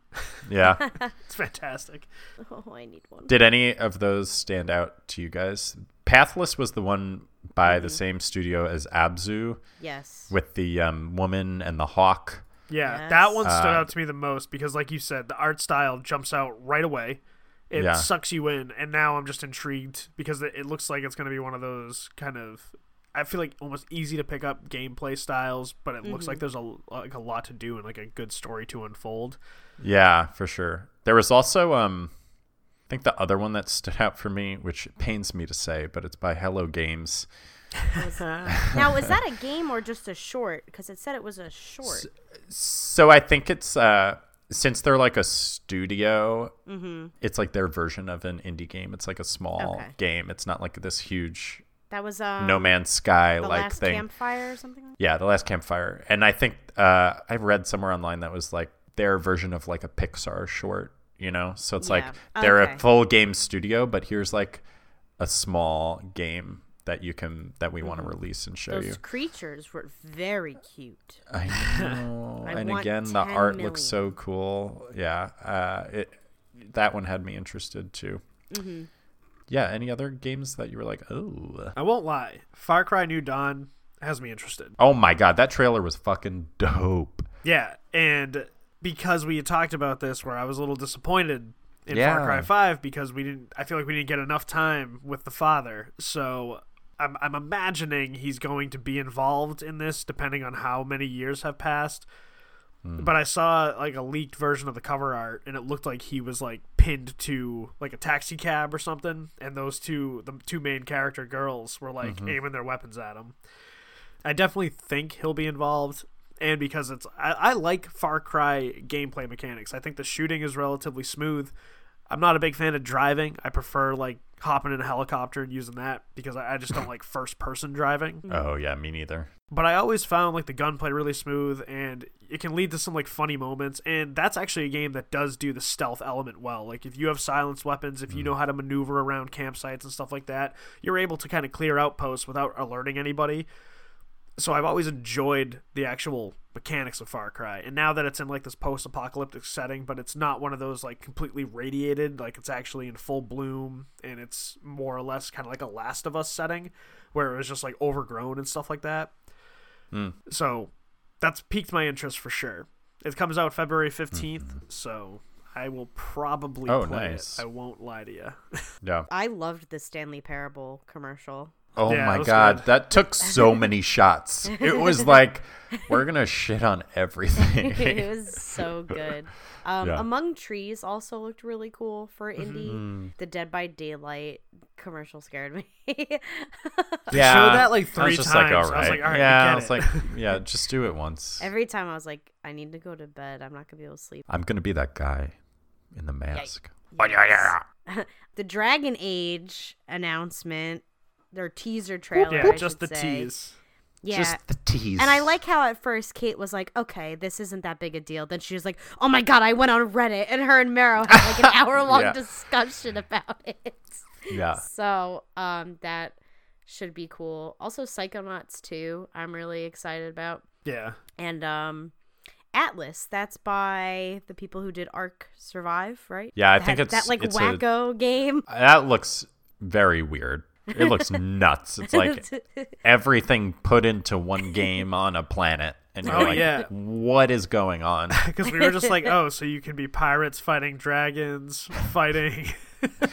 yeah It's fantastic. Oh, I need one. did any of those stand out to you guys Pathless was the one by Mm-hmm. the same studio as Abzu Yes. with the um, woman and the hawk Yeah, Yes. that one stood Uh, out to me the most because, like you said, the art style jumps out right away. It Yeah. sucks you in, and now I'm just intrigued because it, it looks like it's going to be one of those kind of. I feel like almost easy to pick up gameplay styles, but it Mm-hmm. looks like there's a like a lot to do and like a good story to unfold. Yeah, for sure. There was also um I think the other one that stood out for me, which pains me to say, but it's by Hello Games. Now, is that a game or just a short? Because it said it was a short. So I think it's uh since they're like a studio, it's like their version of an indie game. It's like a small Mm-hmm. Okay. game. It's not like this huge That was um, No Man's Sky like the thing. campfire or something. Like Yeah, the last campfire. And I think uh I read somewhere online that was like their version of like a Pixar short, you know? So it's like they're Okay. a full game studio, but here's like a small game that you can that we want to release and show Mm-hmm. Those you. creatures were very cute. I know. I and again, the 10 art looks so cool. Yeah. Uh it that one had me interested too. Mm-hmm. yeah, any other games that you were like, oh, I won't lie. Far Cry New Dawn has me interested. oh my god, that trailer was fucking dope. Yeah, and because we had talked about this, where I was a little disappointed in Yeah. Far Cry Five because we didn't. I feel like we didn't get enough time with the father. So I'm I'm imagining he's going to be involved in this, depending on how many years have passed. Hmm. But I saw like a leaked version of the cover art, and it looked like he was like pinned to like a taxi cab or something, and those two, the two main character girls, were like mm-hmm. aiming their weapons at him. I definitely think he'll be involved, and because it's I, I like Far Cry gameplay mechanics. I think the shooting is relatively smooth. I'm not a big fan of driving. I prefer like hopping in a helicopter and using that because I, I just don't like first person driving. Mm. Oh yeah, me neither. But I always found like the gunplay really smooth and it can lead to some like funny moments. And that's actually a game that does do the stealth element well. Like if you have silenced weapons, if you mm. know how to maneuver around campsites and stuff like that, you're able to kind of clear outposts without alerting anybody. So I've always enjoyed the actual mechanics of Far Cry. And now that it's in like this post-apocalyptic setting, but it's not one of those like completely radiated, like it's actually in full bloom and it's more or less kind of like a Last of Us setting where it was just like overgrown and stuff like that. Hmm. So that's piqued my interest for sure. It comes out February 15th, mm-hmm. so I will probably Oh, play nice. it. I won't lie to you. Yeah. I loved the Stanley Parable commercial. Oh Yeah, my god, good. that took so many shots. It was like we're gonna shit on everything. it was so good. Um, Yeah. Among Trees also looked really cool for indie. The Dead by Daylight commercial scared me. yeah, showed that, like, three was times. Like, I was right. like, all right, I yeah, get I was it. like, yeah, just do it once. Every time I was like, I need to go to bed. I'm not gonna be able to sleep. I'm gonna be that guy in the mask. The Dragon Age announcement, their teaser trailer. yeah, I just the should say. tease. Yeah. Just the tease. and I like how at first Kate was like, "Okay, this isn't that big a deal." Then she was like, "Oh my god, I went on Reddit and her and Marrow had like an hour long Yeah. discussion about it." Yeah. So, um, that should be cool. Also, Psychonauts 2, I'm really excited about. Yeah. And um, Atlas, that's by the people who did Ark Survive, right? Yeah, I That- think it's- that like it's a- wacko game. That looks very weird. It looks nuts. It's like everything put into one game on a planet. And you're Oh, like, yeah. what is going on? Because we were just like, oh, so you can be pirates fighting dragons, fighting.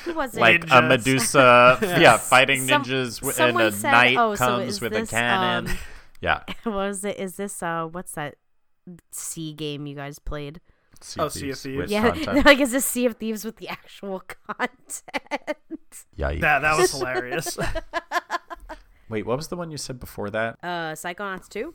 Who was it? like a Ninjas. Medusa, yeah, fighting Some- ninjas, w- and a said- knight oh, comes is with this, a cannon. um, yeah, What was it? Is this uh, what's that sea game you guys played? Sea Oh, of Sea of Thieves Thieves. Yeah, like is this Sea of Thieves with the actual content? Yeah, that that was hilarious. Wait, what was the one you said before that? uh, Psychonauts 2?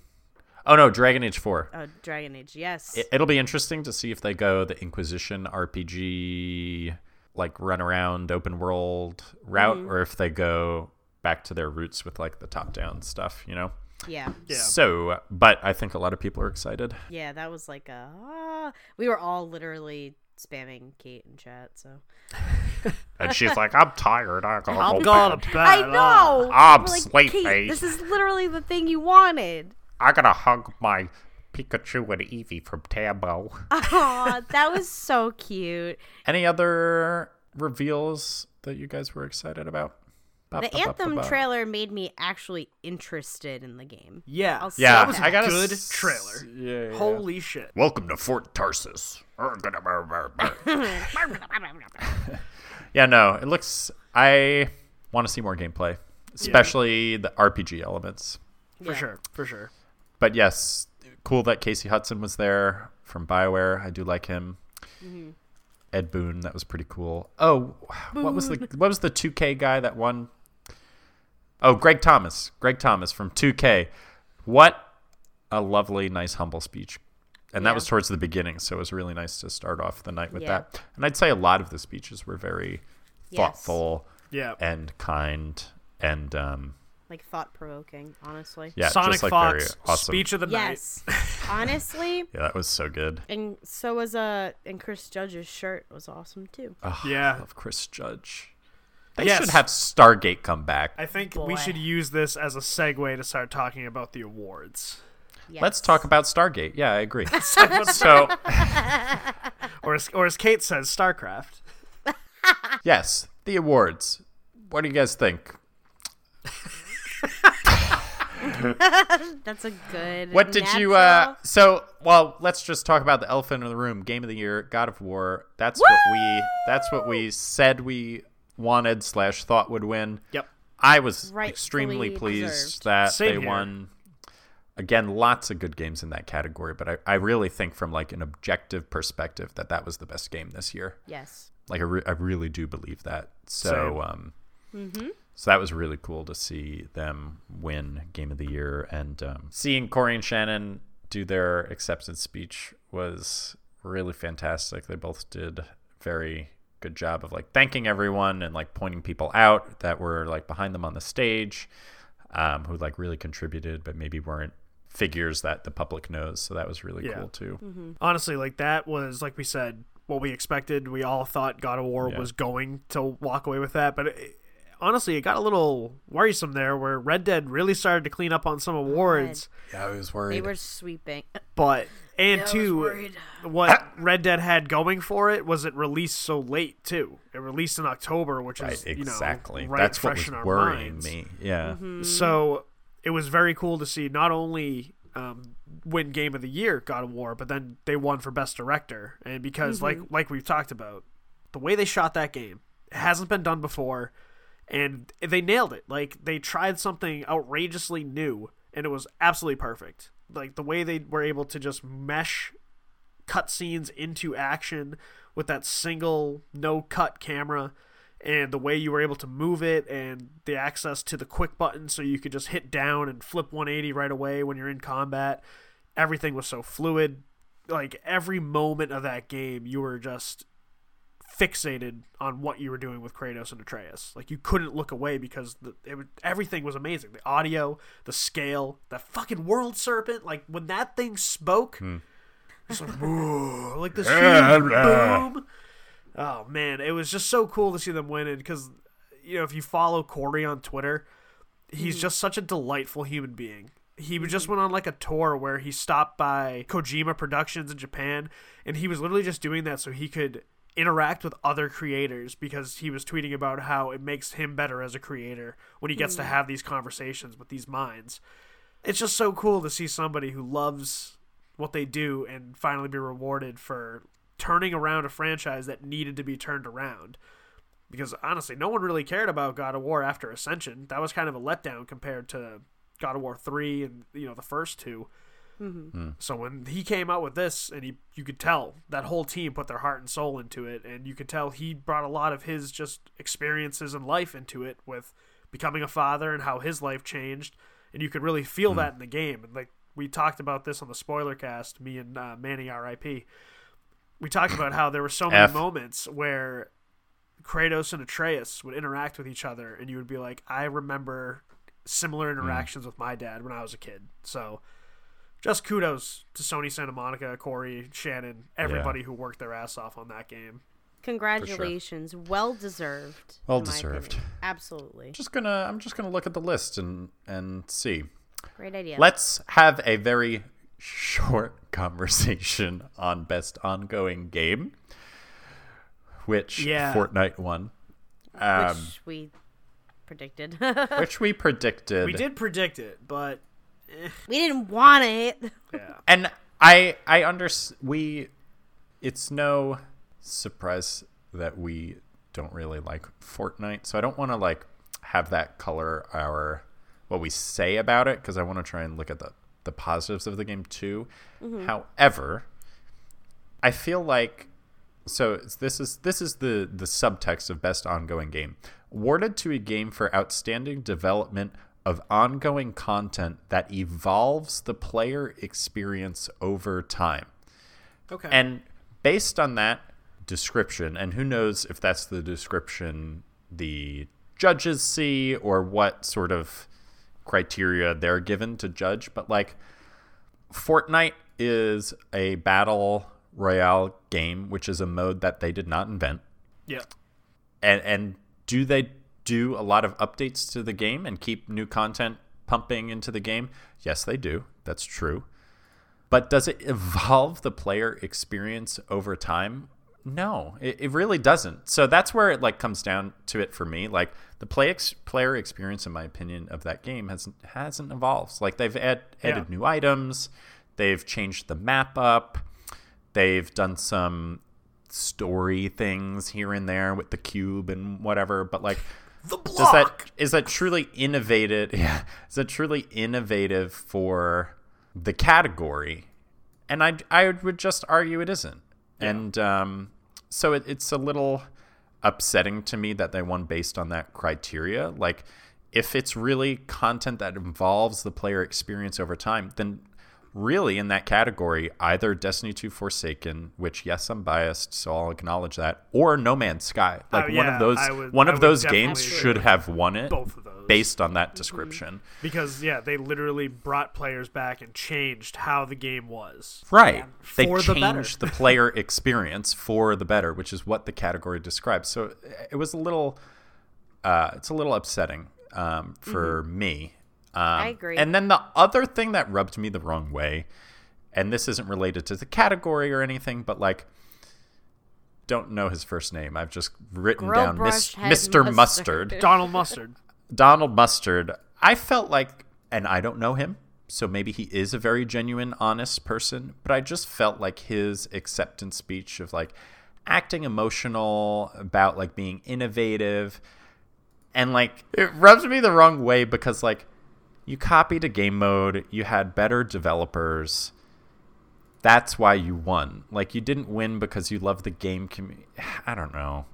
Oh no, Dragon Age Four. Oh, Dragon Age, yes. It, it'll be interesting to see if they go the Inquisition RPG, like run around open world route, Mm-hmm. or if they go back to their roots with like the top down stuff. You know. yeah. Yeah. So, but I think a lot of people are excited. Yeah, that was like a. ah. we were all literally spamming Kate in chat, so. And she's like, "I'm tired. I gotta I'm go going bed. to bed. I know! I'm We're like, sleepy. Kate, this is literally the thing you wanted. I gotta hug my Pikachu and Eevee from Tambo." Aw, that was so cute. Any other reveals that you guys were excited about? Ba- The ba- ba- Anthem ba- ba. trailer made me actually interested in the game. Yeah. I'll Yeah, That was a I got a good trailer. Yeah, yeah. Holy shit. Welcome to Fort Tarsis. yeah, no, it looks. I want to see more gameplay, especially the RPG elements. For Yeah. sure. For sure. But yes, cool that Casey Hudson was there from BioWare. I do like him. Mm-hmm. Ed Boon, that was pretty cool. Oh, what was the what was the 2K guy that won? Oh, Greg Thomas. Greg Thomas from 2K. What a lovely, nice, humble speech. And that Yeah. was towards the beginning, so it was really nice to start off the night with Yeah. that. And I'd say a lot of the speeches were very Yes. thoughtful Yeah. and kind and um, Like thought provoking, honestly. yeah, Sonic just like Fox, very awesome. speech of the Yes. Honestly, Yeah, that was so good. and so was uh and Chris Judge's shirt was awesome too. Oh, Yeah. I love Chris Judge. They Yes. should have Stargate come back. I think Boy. we should use this as a segue to start talking about the awards. Yes. Let's talk about Stargate. Yeah, I agree. so, Or as, or as Kate says, StarCraft. yes, the awards. what do you guys think? That's a good. What did you uh so well, let's just talk about the elephant in the room. Game of the year, God of War. That's what we that's what we said we wanted slash thought would win. Yep. I was Rightfully extremely pleased deserved. that Same they here. won. Again, lots of good games in that category, but I, I really think from like an objective perspective that that was the best game this year. Yes. Like I, re- I really do believe that. So um, so that was really cool to see them win Game of the Year, and um, seeing Cory and Shannon do their acceptance speech was really fantastic. They both did very good job of like thanking everyone and like pointing people out that were like behind them on the stage, um, who like really contributed but maybe weren't figures that the public knows. So that was really Yeah. cool too. Honestly, like that was like we said what we expected. We all thought God of War Yeah. was going to walk away with that, but it, honestly, it got a little worrisome there where Red Dead really started to clean up on some awards. Yeah, I was worried. They were sweeping. But and I was two, what Red Dead had going for it was it released so late too. It released in October, which Right, is you exactly. know right That's what was in our worrying minds. me. Yeah. Mm-hmm. So it was very cool to see not only um, win Game of the Year, God of War, but then they won for Best Director. And because, like like we've talked about, the way they shot that game it hasn't been done before, and they nailed it. Like they tried something outrageously new, and it was absolutely perfect. Like the way they were able to just mesh cutscenes into action with that single no cut camera and the way you were able to move it and the access to the quick button so you could just hit down and flip 180 right away when you're in combat. Everything was so fluid. Like every moment of that game you were just fixated on what you were doing with Kratos and Atreus. Like you couldn't look away because the, it was, everything was amazing. The audio the scale the fucking world serpent like when that thing spoke hmm. it's like, like this huge boom. Oh man, it was just so cool to see them winning because you know if you follow Cory on Twitter, he's mm-hmm. just such a delightful human being. He mm-hmm. just went on like a tour where he stopped by Kojima Productions in Japan, and he was literally just doing that so he could interact with other creators because he was tweeting about how it makes him better as a creator when he gets to mm-hmm. have these conversations with these minds. It's just so cool to see somebody who loves what they do and finally be rewarded for turning around a franchise that needed to be turned around. Because honestly, no one really cared about God of War after Ascension. That was kind of a letdown compared to God of War 3 and you know the first 2. Mm-hmm. Hmm. So when he came out with this and he you could tell that whole team put their heart and soul into it and you could tell he brought a lot of his just experiences and life into it with becoming a father and how his life changed and you could really feel hmm. that in the game and like we talked about this on the spoiler cast me and uh, Manny RIP we talked about how there were so many F. moments where Kratos and Atreus would interact with each other, and you would be like, I remember similar Hmm. interactions with my dad when I was a kid. So, just kudos to Sony Santa Monica, Cory, Shannon, everybody who worked their ass off on that game. Congratulations. Well deserved. Well deserved. Absolutely. Just gonna I'm just gonna look at the list and and see. Great idea. Let's have a very short conversation on best ongoing game, which Yeah. Fortnite won, um, which we predicted. which we predicted. We did predict it, but we didn't want it. yeah. and I I under we. It's no surprise that we don't really like Fortnite, so I don't want to like have that color our what we say about it because I want to try and look at the the positives of the game too. Mm-hmm. However, I feel like so this is this is the the subtext of best ongoing game awarded to a game for outstanding development of ongoing content that evolves the player experience over time Okay. and based on that description and who knows if that's the description the judges see or what sort of criteria they're given to judge but like Fortnite is a battle royale game, which is a mode that they did not invent. yeah. And and do they do a lot of updates to the game and keep new content pumping into the game? Yes, they do. That's true. But does it evolve the player experience over time? No, it, it really doesn't. So that's where it like comes down to it for me. Like the play ex- player experience, in my opinion, of that game hasn't hasn't evolved. Like they've add, added Yeah. new items, they've changed the map up, they've done some story things here and there with the cube and whatever. But like, The does that is that truly innovative? Yeah, is that truly innovative for the category? And I I would just argue it isn't. And um, so it, it's a little upsetting to me that they won based on that criteria. Like, if it's really content that involves the player experience over time, then really in that category, either Destiny 2 Forsaken, which yes, I'm biased, so I'll acknowledge that, or No Man's Sky. Oh, like one Oh, yeah, of those would- one I of those games should have won it both of based on that description. because yeah, they literally brought players back and changed how the game was. Right. They For the better. changed the player experience for the better, which is what the category describes. So it was a little, uh, it's a little upsetting um, for me. Um, I agree. And then the other thing that rubbed me the wrong way, and this isn't related to the category or anything, but like, don't know his first name. I've just written Grill down Mis- Mr. mustard. Mustard. Donald Mustard. Donald Mustard, I felt like, and I don't know him, so maybe he is a very genuine, honest person, but I just felt like his acceptance speech of like acting emotional, about like being innovative, and like it rubs me the wrong way because like you copied a game mode, you had better developers. That's why you won. Like you didn't win because you love the game community. I don't know.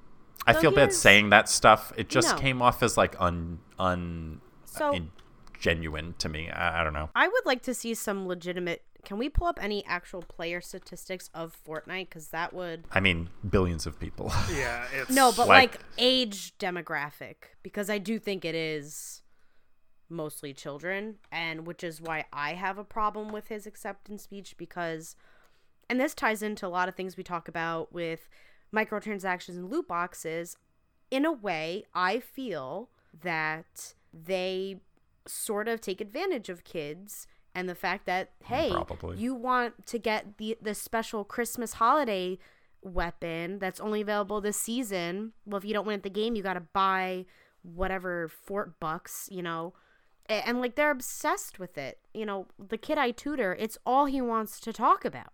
I So feel bad saying that stuff. It just No. came off as like un un So in, genuine to me. I, I don't know. I would like to see some legitimate. Can we pull up any actual player statistics of Fortnite? Because that would. I mean, billions of people. Yeah, it's No, but Like- like, age demographic, because I do think it is mostly children, and which is why I have a problem with his acceptance speech because, and this ties into a lot of things we talk about with microtransactions and loot boxes. In a way, I feel that they sort of take advantage of kids and the fact that hey Probably. you want to get the the special christmas holiday weapon that's only available this season well if you don't win at the game you got to buy whatever fort bucks you know A- and, like they're obsessed with it you know the kid i tutor it's all he wants to talk about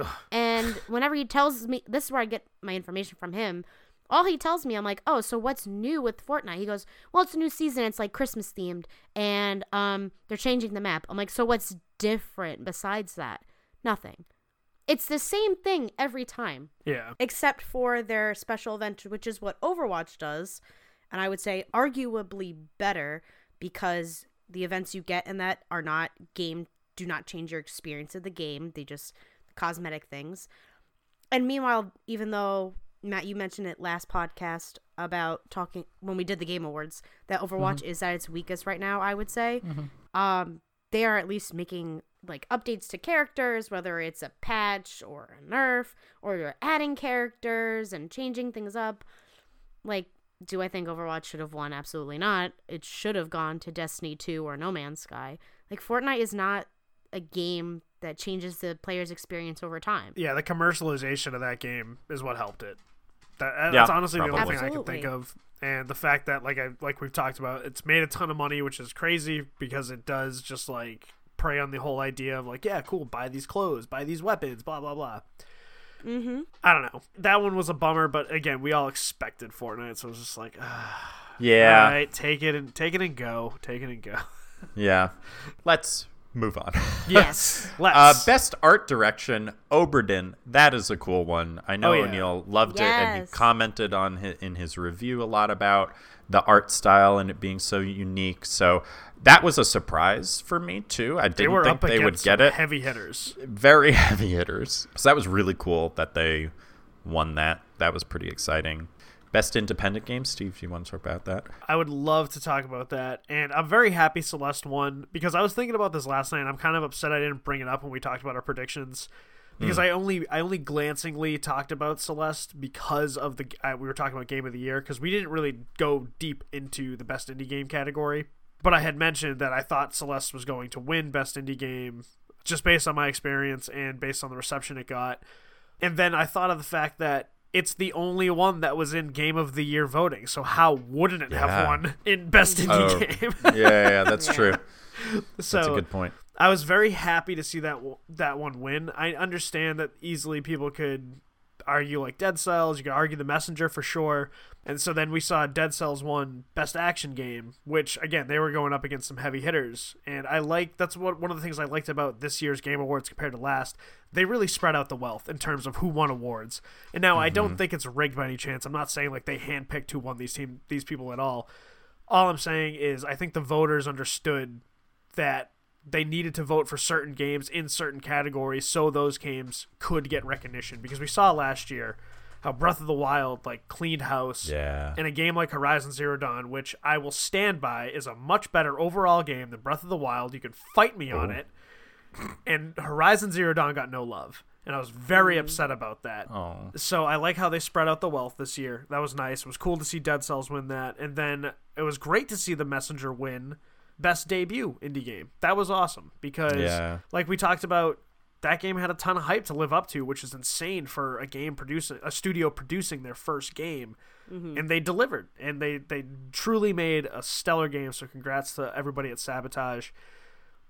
Ugh. and whenever he tells me, this is where I get my information from him. All he tells me, I'm like, oh, so what's new with Fortnite? He goes, well, it's a new season. It's like Christmas themed, and um, they're changing the map. I'm like, so what's different besides that? Nothing. It's the same thing every time, yeah. except for their special event, which is what Overwatch does, and I would say arguably better because the events you get in that are not game do not change your experience of the game. They just cosmetic things. And meanwhile, even though Matt, you mentioned it last podcast about talking when we did the Game Awards that Overwatch is at its weakest right now. I would say, um, they are at least making like updates to characters, whether it's a patch or a nerf, or you're adding characters and changing things up. Like, do I think Overwatch should have won? Absolutely not. It should have gone to Destiny 2 or No Man's Sky. Like, Fortnite is not a game that changes the player's experience over time. Yeah, the commercialization of that game is what helped it. That, Yeah, that's honestly the only probably. thing I can think of. And the fact that, like I like we've talked about, it's made a ton of money, which is crazy because it does just like prey on the whole idea of like, yeah, cool, buy these clothes, buy these weapons, blah blah blah. Mm-hmm. I don't know. That one was a bummer, but again, we all expected Fortnite, so it was just like, ah, Yeah. all right, take it and take it and go, take it and go. Yeah. Let's move on. Yes, let's. Uh, best art direction, Obra Dinn. That is a cool one. I know Oh, yeah. O'Neill loved it, and he commented on hi in his review a lot about the art style and it being so unique. So that was a surprise for me too. I didn't were think they would get it. heavy hitters. Very heavy hitters. So that was really cool that they won that. That was pretty exciting. Best independent game, Steve. Do you want to talk about that? I would love to talk about that. And I'm very happy Celeste won because I was thinking about this last night. And I'm kind of upset I didn't bring it up when we talked about our predictions because I only I only glancingly talked about Celeste because of the uh, we were talking about game of the year because we didn't really go deep into the best indie game category. But I had mentioned that I thought Celeste was going to win best indie game just based on my experience and based on the reception it got. And then I thought of the fact that it's the only one that was in Game of the Year voting. So how wouldn't it have Yeah. won in Best Indie Oh, Game? yeah, yeah, yeah, that's true. so That's a good point. I was very happy to see that that one win. I understand that easily people could argue like Dead Cells, you could argue The Messenger for sure. And so then we saw Dead Cells won Best Action Game, which again they were going up against some heavy hitters. And I like that's what one of the things I liked about this year's Game Awards compared to last. They really spread out the wealth in terms of who won awards. And now I don't mhm. think it's rigged by any chance. I'm not saying like they handpicked who won these team these people at all. All I'm saying is I think the voters understood that they needed to vote for certain games in certain categories so those games could get recognition because we saw last year how Breath of the Wild like cleaned house Yeah. in a game like Horizon Zero Dawn, which I will stand by is a much better overall game than Breath of the Wild. You can fight me on it. And Horizon Zero Dawn got no love. And I was very mm. upset about that. Oh. So I like how they spread out the wealth this year. That was nice. It was cool to see Dead Cells win that. And then it was great to see The Messenger win Best Debut Indie Game. That was awesome because, Yeah. like we talked about, that game had a ton of hype to live up to, which is insane for a game producing, a studio producing their first game. Mm-hmm. And they delivered. And they, they truly made a stellar game. So congrats to everybody at Sabotage.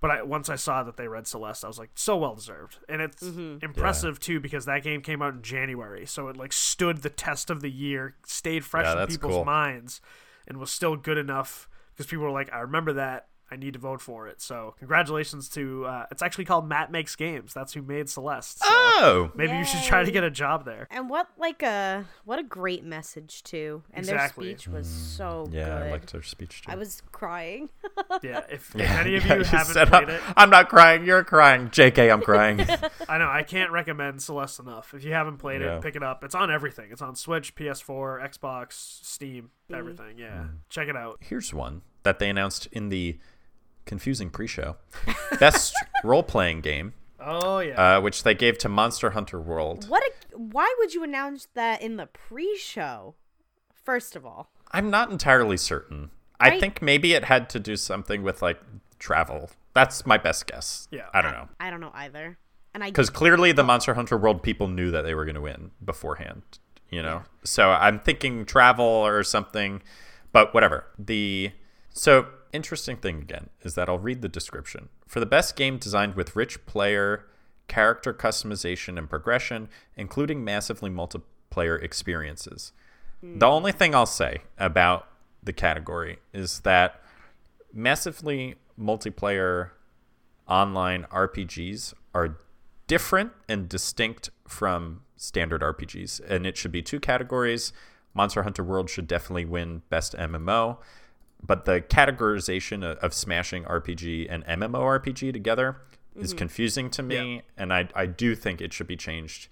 But I, once I saw that they read Celeste, I was like, so well deserved, and it's mm-hmm. impressive too because that game came out in January, so it like stood the test of the year, stayed fresh Yeah, in people's cool. minds, and was still good enough because people were like, I remember that, I need to vote for it. So congratulations to uh, it's actually called Matt Makes Games. That's who made Celeste. So Oh. maybe you should try to get a job there. And what like a what a great message too. And Exactly. their speech was so Mm, Yeah, good. I liked their speech too. I was crying. Yeah, if, if Yeah, any of yeah, you haven't said, played it, I'm not crying. You're crying. JK, I'm crying. I know I can't recommend Celeste enough. If you haven't played Yeah. it, pick it up. It's on everything. It's on Switch, PS4, Xbox, Steam, everything. Yeah, Mm. check it out. Here's one that they announced in the confusing pre-show. Best role-playing game, Oh yeah, uh, which they gave to Monster Hunter World. what a, why would you announce that in the pre-show? First of all. I'm not entirely certain. I Right. think maybe it had to do something with like travel. That's my best guess. Yeah. I don't know. I don't know either. And I Because clearly the Monster Hunter World people knew that they were going to win beforehand, you know? So I'm thinking travel or something, but whatever. The So, interesting thing again is that I'll read the description. For the best game designed with rich player character customization and progression, including massively multiplayer experiences. Hmm. The only thing I'll say about the category is that massively multiplayer online RPGs are different and distinct from standard RPGs. And it should be two categories. Monster Hunter World should definitely win Best MMO. But the categorization of, of smashing RPG and MMORPG together is mm-hmm. confusing to me. And I, I do think it should be changed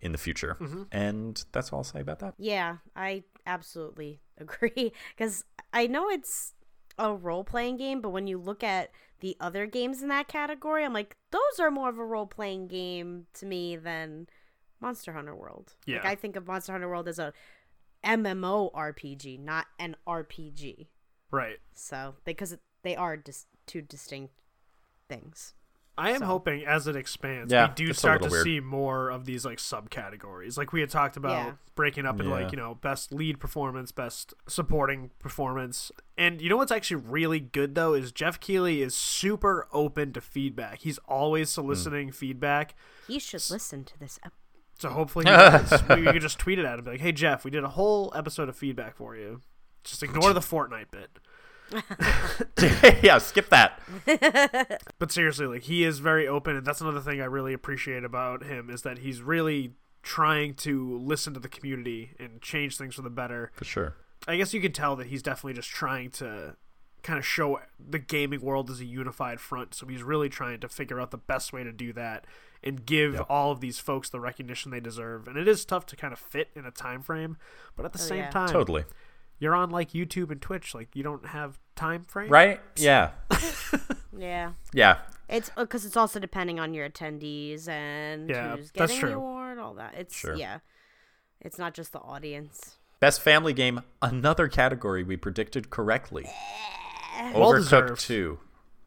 in the future. Mm-hmm. And that's all I'll say about that. Yeah, I absolutely agree. Because I know it's a role playing game, but when you look at the other games in that category, I'm like, those are more of a role playing game to me than Monster Hunter World. Like, Yeah. I think of Monster Hunter World as a MMO RPG, not an RPG. Right. So, because it- they are dis- two distinct things. I am So- hoping as it expands, Yeah, we do start to weird. see more of these like subcategories. Like we had talked about Yeah. breaking up into Yeah. like, you know, best lead performance, best supporting performance. And you know what's actually really good though is Jeff Keighley is super open to feedback. He's always soliciting feedback. He should listen to this episode. So hopefully you does. we could just tweet it at him be like, "Hey Jeff, we did a whole episode of feedback for you. Just ignore the Fortnite bit." yeah, skip that. But seriously, like he is very open, and that's another thing I really appreciate about him is that he's really trying to listen to the community and change things for the better. For sure. I guess you can tell that he's definitely just trying to kind of show the gaming world as a unified front. So he's really trying to figure out the best way to do that and give Yep. all of these folks the recognition they deserve. And it is tough to kind of fit in a time frame, but at the Oh, same yeah. time, Totally. You're on like YouTube and Twitch, like you don't have time frame, Right? Yeah. Yeah. Yeah. It's uh, because it's also depending on your attendees and Yeah, who's that's getting the award, all that. It's Sure. yeah, it's not just the audience. Best family game, another category we predicted correctly. Eh. Well Overcooked deserved. 2.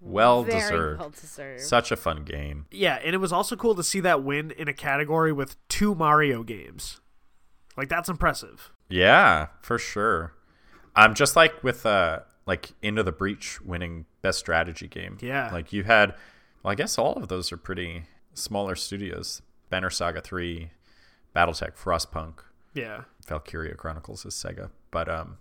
Well Very deserved. well deserved. Such a fun game. Yeah, and it was also cool to see that win in a category with two Mario games. Like that's impressive. Yeah, for sure. Um, just like with uh, like Into the Breach winning best strategy game. Yeah. Like you had, well, I guess all of those are pretty smaller studios. Banner Saga Three, BattleTech, Frostpunk, Yeah. Valkyria Chronicles is Sega, but um,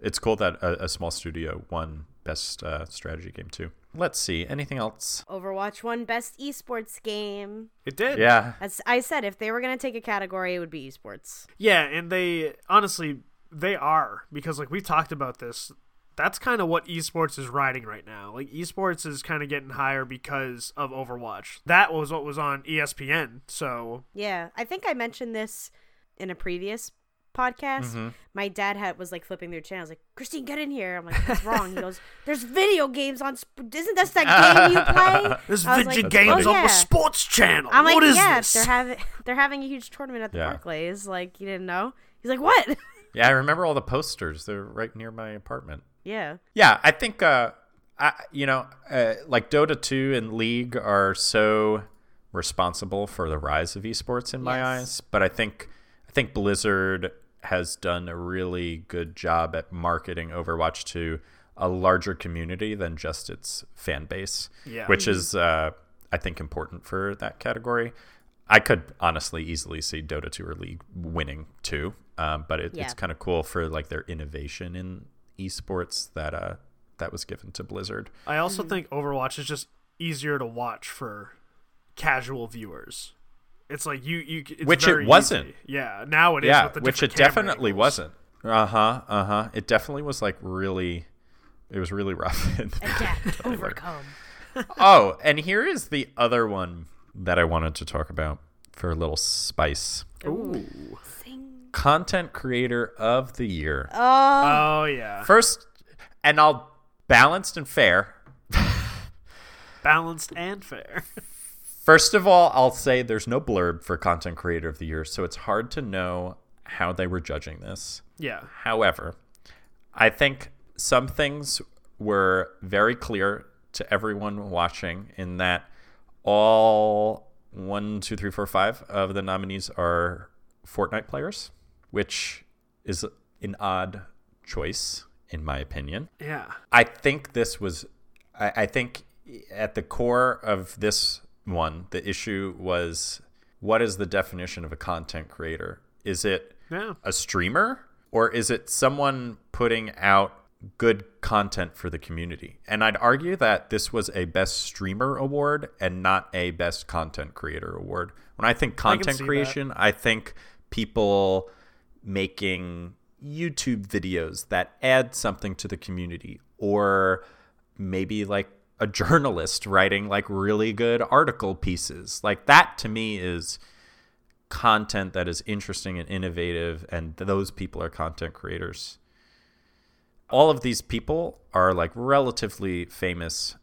it's cool that a, a small studio won best uh, strategy game too. Let's see, anything else? Overwatch won best esports game. It did. Yeah, As I said, if they were gonna take a category, it would be esports. Yeah, and they honestly they are because like we've talked about this. That's kind of what esports is riding right now. Like esports is kind of getting higher because of Overwatch. That was what was on ESPN. So Yeah, I think I mentioned this in a previous podcast. Mm-hmm. My dad had was like flipping through channels, like Christine, get in here. I'm like, what's wrong? He goes, "There's video games on. Sp- isn't this that game you play? there's video like, games "Oh, on the sports channel. I'm like, what is yeah, this? they're having they're having a huge tournament at the Yeah. Barclays. Like, you didn't know? He's like, what? Yeah. I remember all the posters. They're right near my apartment. yeah, Yeah, I think uh, I, you know, uh, like Dota 2 and League are so responsible for the rise of esports in my Yes. eyes, but I think I think Blizzard has done a really good job at marketing Overwatch to a larger community than just its fan base, Yeah. which is uh, I think important for that category. I could honestly easily see Dota 2 or League winning too, um, but it, Yeah. it's kind of cool for like their innovation in esports that uh that was given to Blizzard. I also think Overwatch is just easier to watch for casual viewers. It's like you you it's Which it wasn't. easy. Yeah, now it is. yeah, with the which it definitely angles. wasn't. Uh huh. Uh huh. It definitely was like really. It was really rough. in the adapt, trailer. overcome. oh, and here is the other one that I wanted to talk about for a little spice. Ooh. Sing. Content creator of the year. Oh, Oh yeah. First, and I'll balanced and fair. Balanced and fair. First of all, I'll say there's no blurb for content creator of the year, so it's hard to know how they were judging this. yeah. However, I think some things were very clear to everyone watching in that all one, two, three, four, five of the nominees are Fortnite players, which is an odd choice, in my opinion. Yeah. I think this was, I, I think at the core of this one, the issue was what is the definition of a content creator? Is it Yeah. a streamer or is it someone putting out good content for the community? And I'd argue that this was a best streamer award and not a best content creator award. When I think content that. creation, I think people making YouTube videos that add something to the community or maybe like a journalist writing like really good article pieces. Like that to me is content that is interesting and innovative and those people are content creators. All of these people are like relatively famous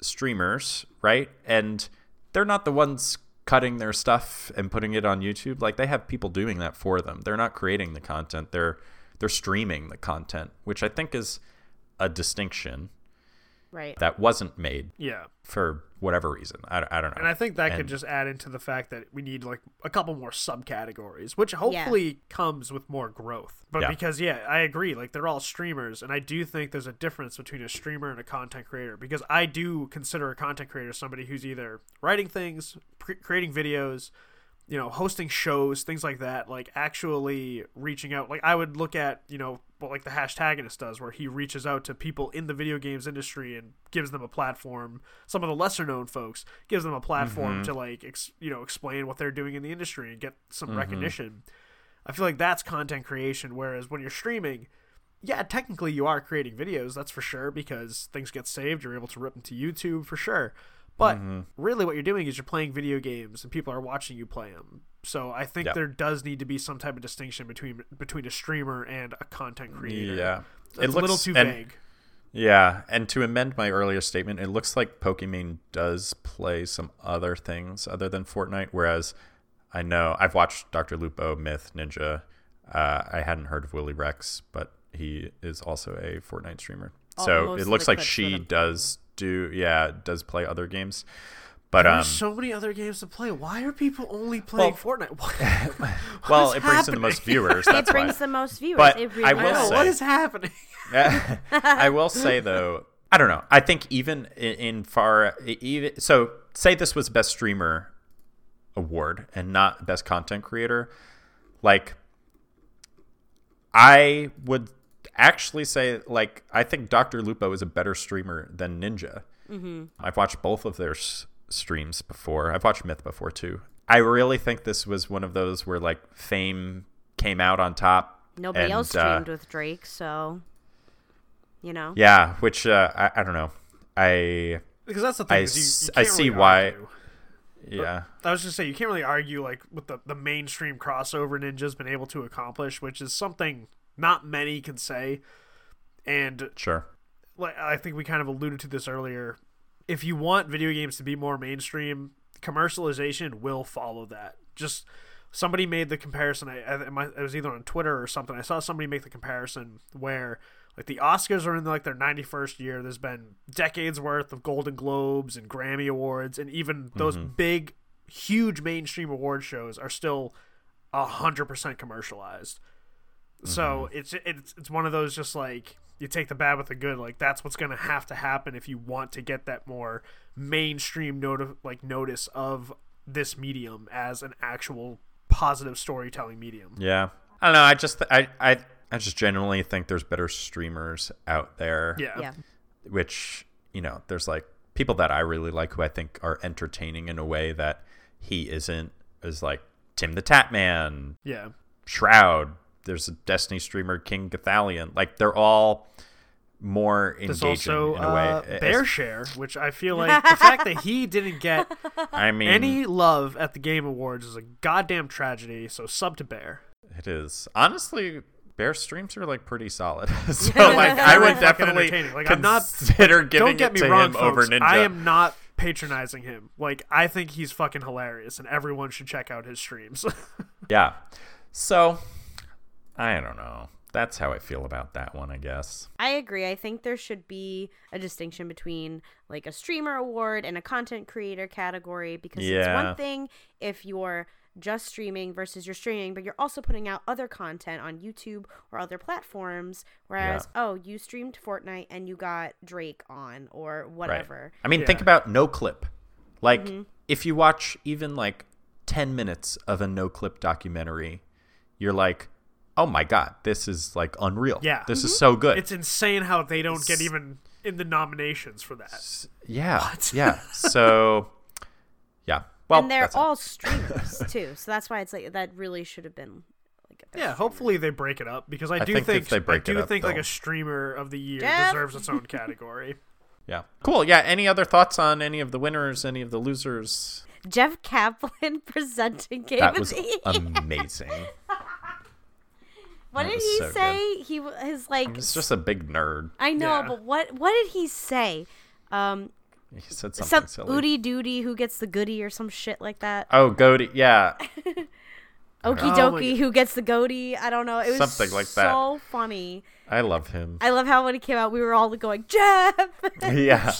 streamers, right? And they're not the ones cutting their stuff and putting it on YouTube. Like they have people doing that for them. They're not creating the content. They're they're streaming the content, which I think is a distinction right. that wasn't made Yeah. for whatever reason. I, I don't know. And I think that could just add into the fact that we need like a couple more subcategories, which hopefully comes with more growth. But Yeah. because yeah, I agree, like they're all streamers and I do think there's a difference between a streamer and a content creator because I do consider a content creator somebody who's either writing things, pre- creating videos, you know, hosting shows, things like that, like actually reaching out. Like I would look at, you know, what like the hashtagonist does, where he reaches out to people in the video games industry and gives them a platform. Some of the lesser known folks gives them a platform mm-hmm. to like, ex- you know, explain what they're doing in the industry and get some mm-hmm. recognition. I feel like that's content creation. Whereas when you're streaming, yeah, technically you are creating videos, that's for sure, because things get saved. You're able to rip them to YouTube for sure. But really, what you're doing is you're playing video games, and people are watching you play them. So I think Yeah. there does need to be some type of distinction between between a streamer and a content creator. Yeah. it's a little too and- vague. Yeah, and to amend my earlier statement, it looks like Pokimane does play some other things other than Fortnite. Whereas I know I've watched Doctor Lupo, Myth, Ninja. Uh, I hadn't heard of Willyrex, but he is also a Fortnite streamer. Oh, so it looks like she that I'm- does do yeah does play other games. But um, There's so many other games to play. Why are people only playing Well- Fortnite? What- well, it it is brings in the most viewers. it brings why. the most viewers. But it I really will I know, say- what is happening? I will say though, I don't know. I think even in, in far even so, say this was best streamer award and not best content creator, like I would actually say like I think Dr. Lupo is a better streamer than Ninja. Mm-hmm. I've watched both of their s- streams before. I've watched Myth before too. I really think this was one of those where like Fame came out on top. Nobody and, else uh, streamed with Drake, so you know. Yeah, which uh, I, I don't know. I Because that's the thing. I you, you I see really why- argue. yeah. I was just say you can't really argue like with the the mainstream crossover Ninja's been able to accomplish, which is something not many can say. And Sure. like I think we kind of alluded to this earlier. If you want video games to be more mainstream, commercialization will follow that. Just somebody made the comparison. I, I, it was either on Twitter or something. I saw somebody make the comparison where like the Oscars are in like their 91st year. There's been decades worth of Golden Globes and Grammy awards, and even those mm-hmm. big, huge mainstream award shows are still hundred percent commercialized. So mm-hmm. it's it's it's one of those just like you take the bad with the good. Like that's what's gonna have to happen if you want to get that more mainstream noti- like notice of this medium as an actual positive storytelling medium. Yeah. I don't know. I just I I I just genuinely think there's better streamers out there. Yeah. Yeah. Which you know, there's like people that I really like who I think are entertaining in a way that he isn't. Is like Tim the Tatman, Yeah. Shroud. There's a Destiny streamer, King Gothalion. Like they're all more There's engaging also in a way. uh, As- Bear Share, which I feel like the fact that he didn't get I mean, any love at the Game Awards is a goddamn tragedy. So sub to Bear. It is honestly. Bear streams are like pretty solid, so like I would definitely entertaining. Like, I'm not- consider giving Don't get it me to wrong, him folks. over Ninja. I am not patronizing him. Like I think he's fucking hilarious, and everyone should check out his streams. Yeah. So, I don't know. That's how I feel about that one, I guess. I agree. I think there should be a distinction between like a streamer award and a content creator category because it's one thing if you're just streaming versus you're streaming, but you're also putting out other content on YouTube or other platforms. Whereas, oh, you streamed Fortnite and you got Drake on or whatever. I mean, Yeah. think about Noclip. Like, Mm-hmm. if you watch even like 10 minutes of a Noclip documentary, you're like, oh my God, this is like unreal. Yeah. This is mm-hmm. so good. it's insane how they don't get even in the nominations for that. yeah. Yeah. So, yeah. Well, and they're that's it. all streamers too. So that's why it's like that really should have been like a Yeah, streamer. hopefully they break it up because I do think think, they break I it do up, think like a streamer of the year Jeff? deserves its own category. Yeah. Cool. Yeah. Any other thoughts on any of the winners, any of the losers? Jeff Kaplan presenting Game That of was the Year. amazing. What That did he so say? He w- his like. He's just a big nerd. I know, Yeah. but what what did he say? Um, He said something some silly. Oodie Doody who gets the goody or some shit like that. Oh, goody, Yeah. Okie Oh my dokie God. who gets the goatee. I don't know. It was Something like that. so funny. I love him. I love how when he came out, we were all going Jeff. yeah.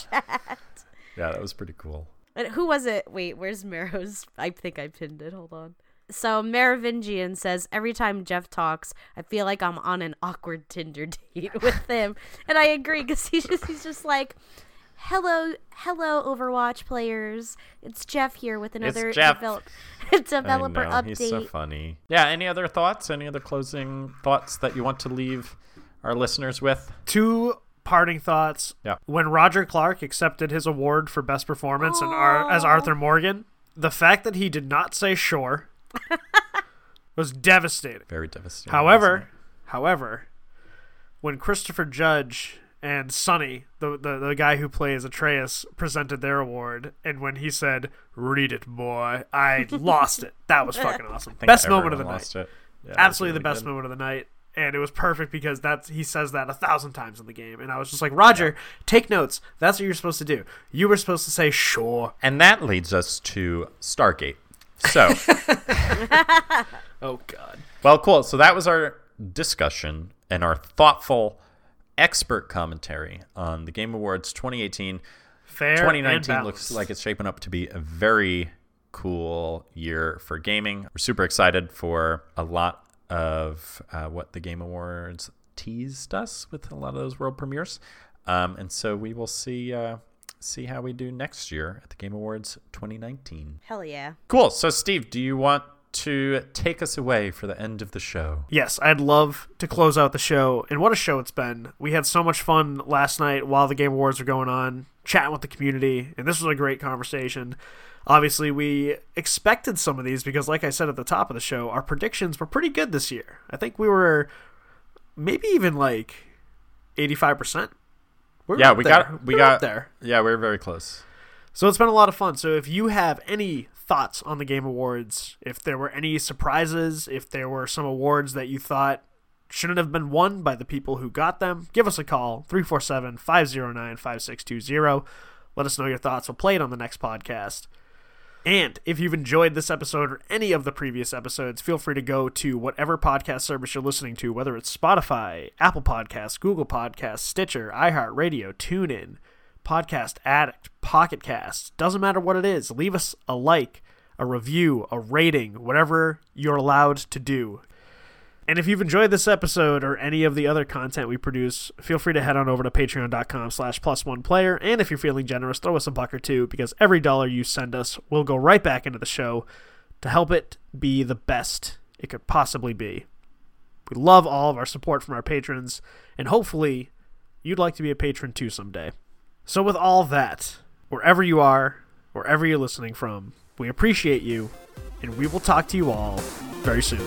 Yeah, that was pretty cool. And who was it? Wait, where's Marrow's? I think I pinned it. Hold on. So Merovingian says every time Jeff talks, I feel like I'm on an awkward Tinder date with him, and I agree because he's just he's just like, "Hello, hello, Overwatch players. It's Jeff here with another Jeff. develop- developer know, update." He's so funny. Yeah. Any other thoughts? Any other closing thoughts that you want to leave our listeners with? Two parting thoughts. Yeah. When Roger Clark accepted his award for best performance and Ar- as Arthur Morgan, the fact that he did not say sure was devastating. Very devastating. However, however, when Christopher Judge and Sunny, the, the the guy who plays Atreus, presented their award, and when he said "Read it, boy," I lost it. That was fucking awesome. Best moment of the night. it. Yeah, Absolutely really the best good. moment of the night. And it was perfect because that's he says that a thousand times in the game, and I was just like, Roger, take notes. That's what you're supposed to do. You were supposed to say sure. And that leads us to Stargate. So, Oh God. well, cool. So that was our discussion and our thoughtful expert commentary on the Game Awards 2018. Fair. and 2019 looks like it's shaping up to be a very cool year for gaming. We're super excited for a lot of uh, what the Game Awards teased us with a lot of those world premieres, um, and so we will see uh, see how we do next year at the Game Awards 2019. Hell yeah. Cool. So, Steve, do you want to take us away for the end of the show? Yes, I'd love to close out the show. And what a show it's been. We had so much fun last night while the Game Awards were going on, chatting with the community, and this was a great conversation. Obviously, we expected some of these because, like I said at the top of the show, our predictions were pretty good this year. I think we were maybe even like 85%. We were Yeah, we there. got we were got there. Yeah, we are very close. So it's been a lot of fun. So if you have any thoughts on the Game Awards, if there were any surprises, if there were some awards that you thought shouldn't have been won by the people who got them, give us a call 347 509 5620. Let us know your thoughts. We'll play it on the next podcast. And if you've enjoyed this episode or any of the previous episodes, feel free to go to whatever podcast service you're listening to, whether it's Spotify, Apple Podcasts, Google Podcasts, Stitcher, iHeartRadio, TuneIn, Podcast Addict, Pocket Cast. Doesn't matter what it is. Leave us a like, a review, a rating, whatever you're allowed to do. And if you've enjoyed this episode or any of the other content we produce, feel free to head on over to patreon.com slash plus one player. And if you're feeling generous, throw us a buck or two because every dollar you send us will go right back into the show to help it be the best it could possibly be. We love all of our support from our patrons, and hopefully you'd like to be a patron too someday. So, with all that, wherever you are, wherever you're listening from, we appreciate you, and we will talk to you all very soon.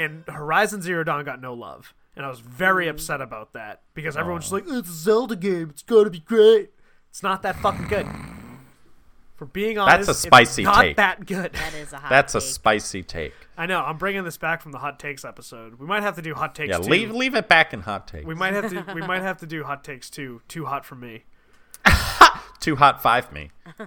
And Horizon Zero Dawn got no love, and I was very mm. upset about that because everyone's just like, "It's a Zelda game. It's gonna be great." It's not that fucking good. For being honest, That's a spicy it's not take. that good. That is a hot That's a take. spicy take. I know. I'm bringing this back from the hot takes episode. We might have to do hot takes. Yeah, too. leave leave it back in hot takes. We might have to. We might have to do hot takes too. Too hot for me. Too hot five me.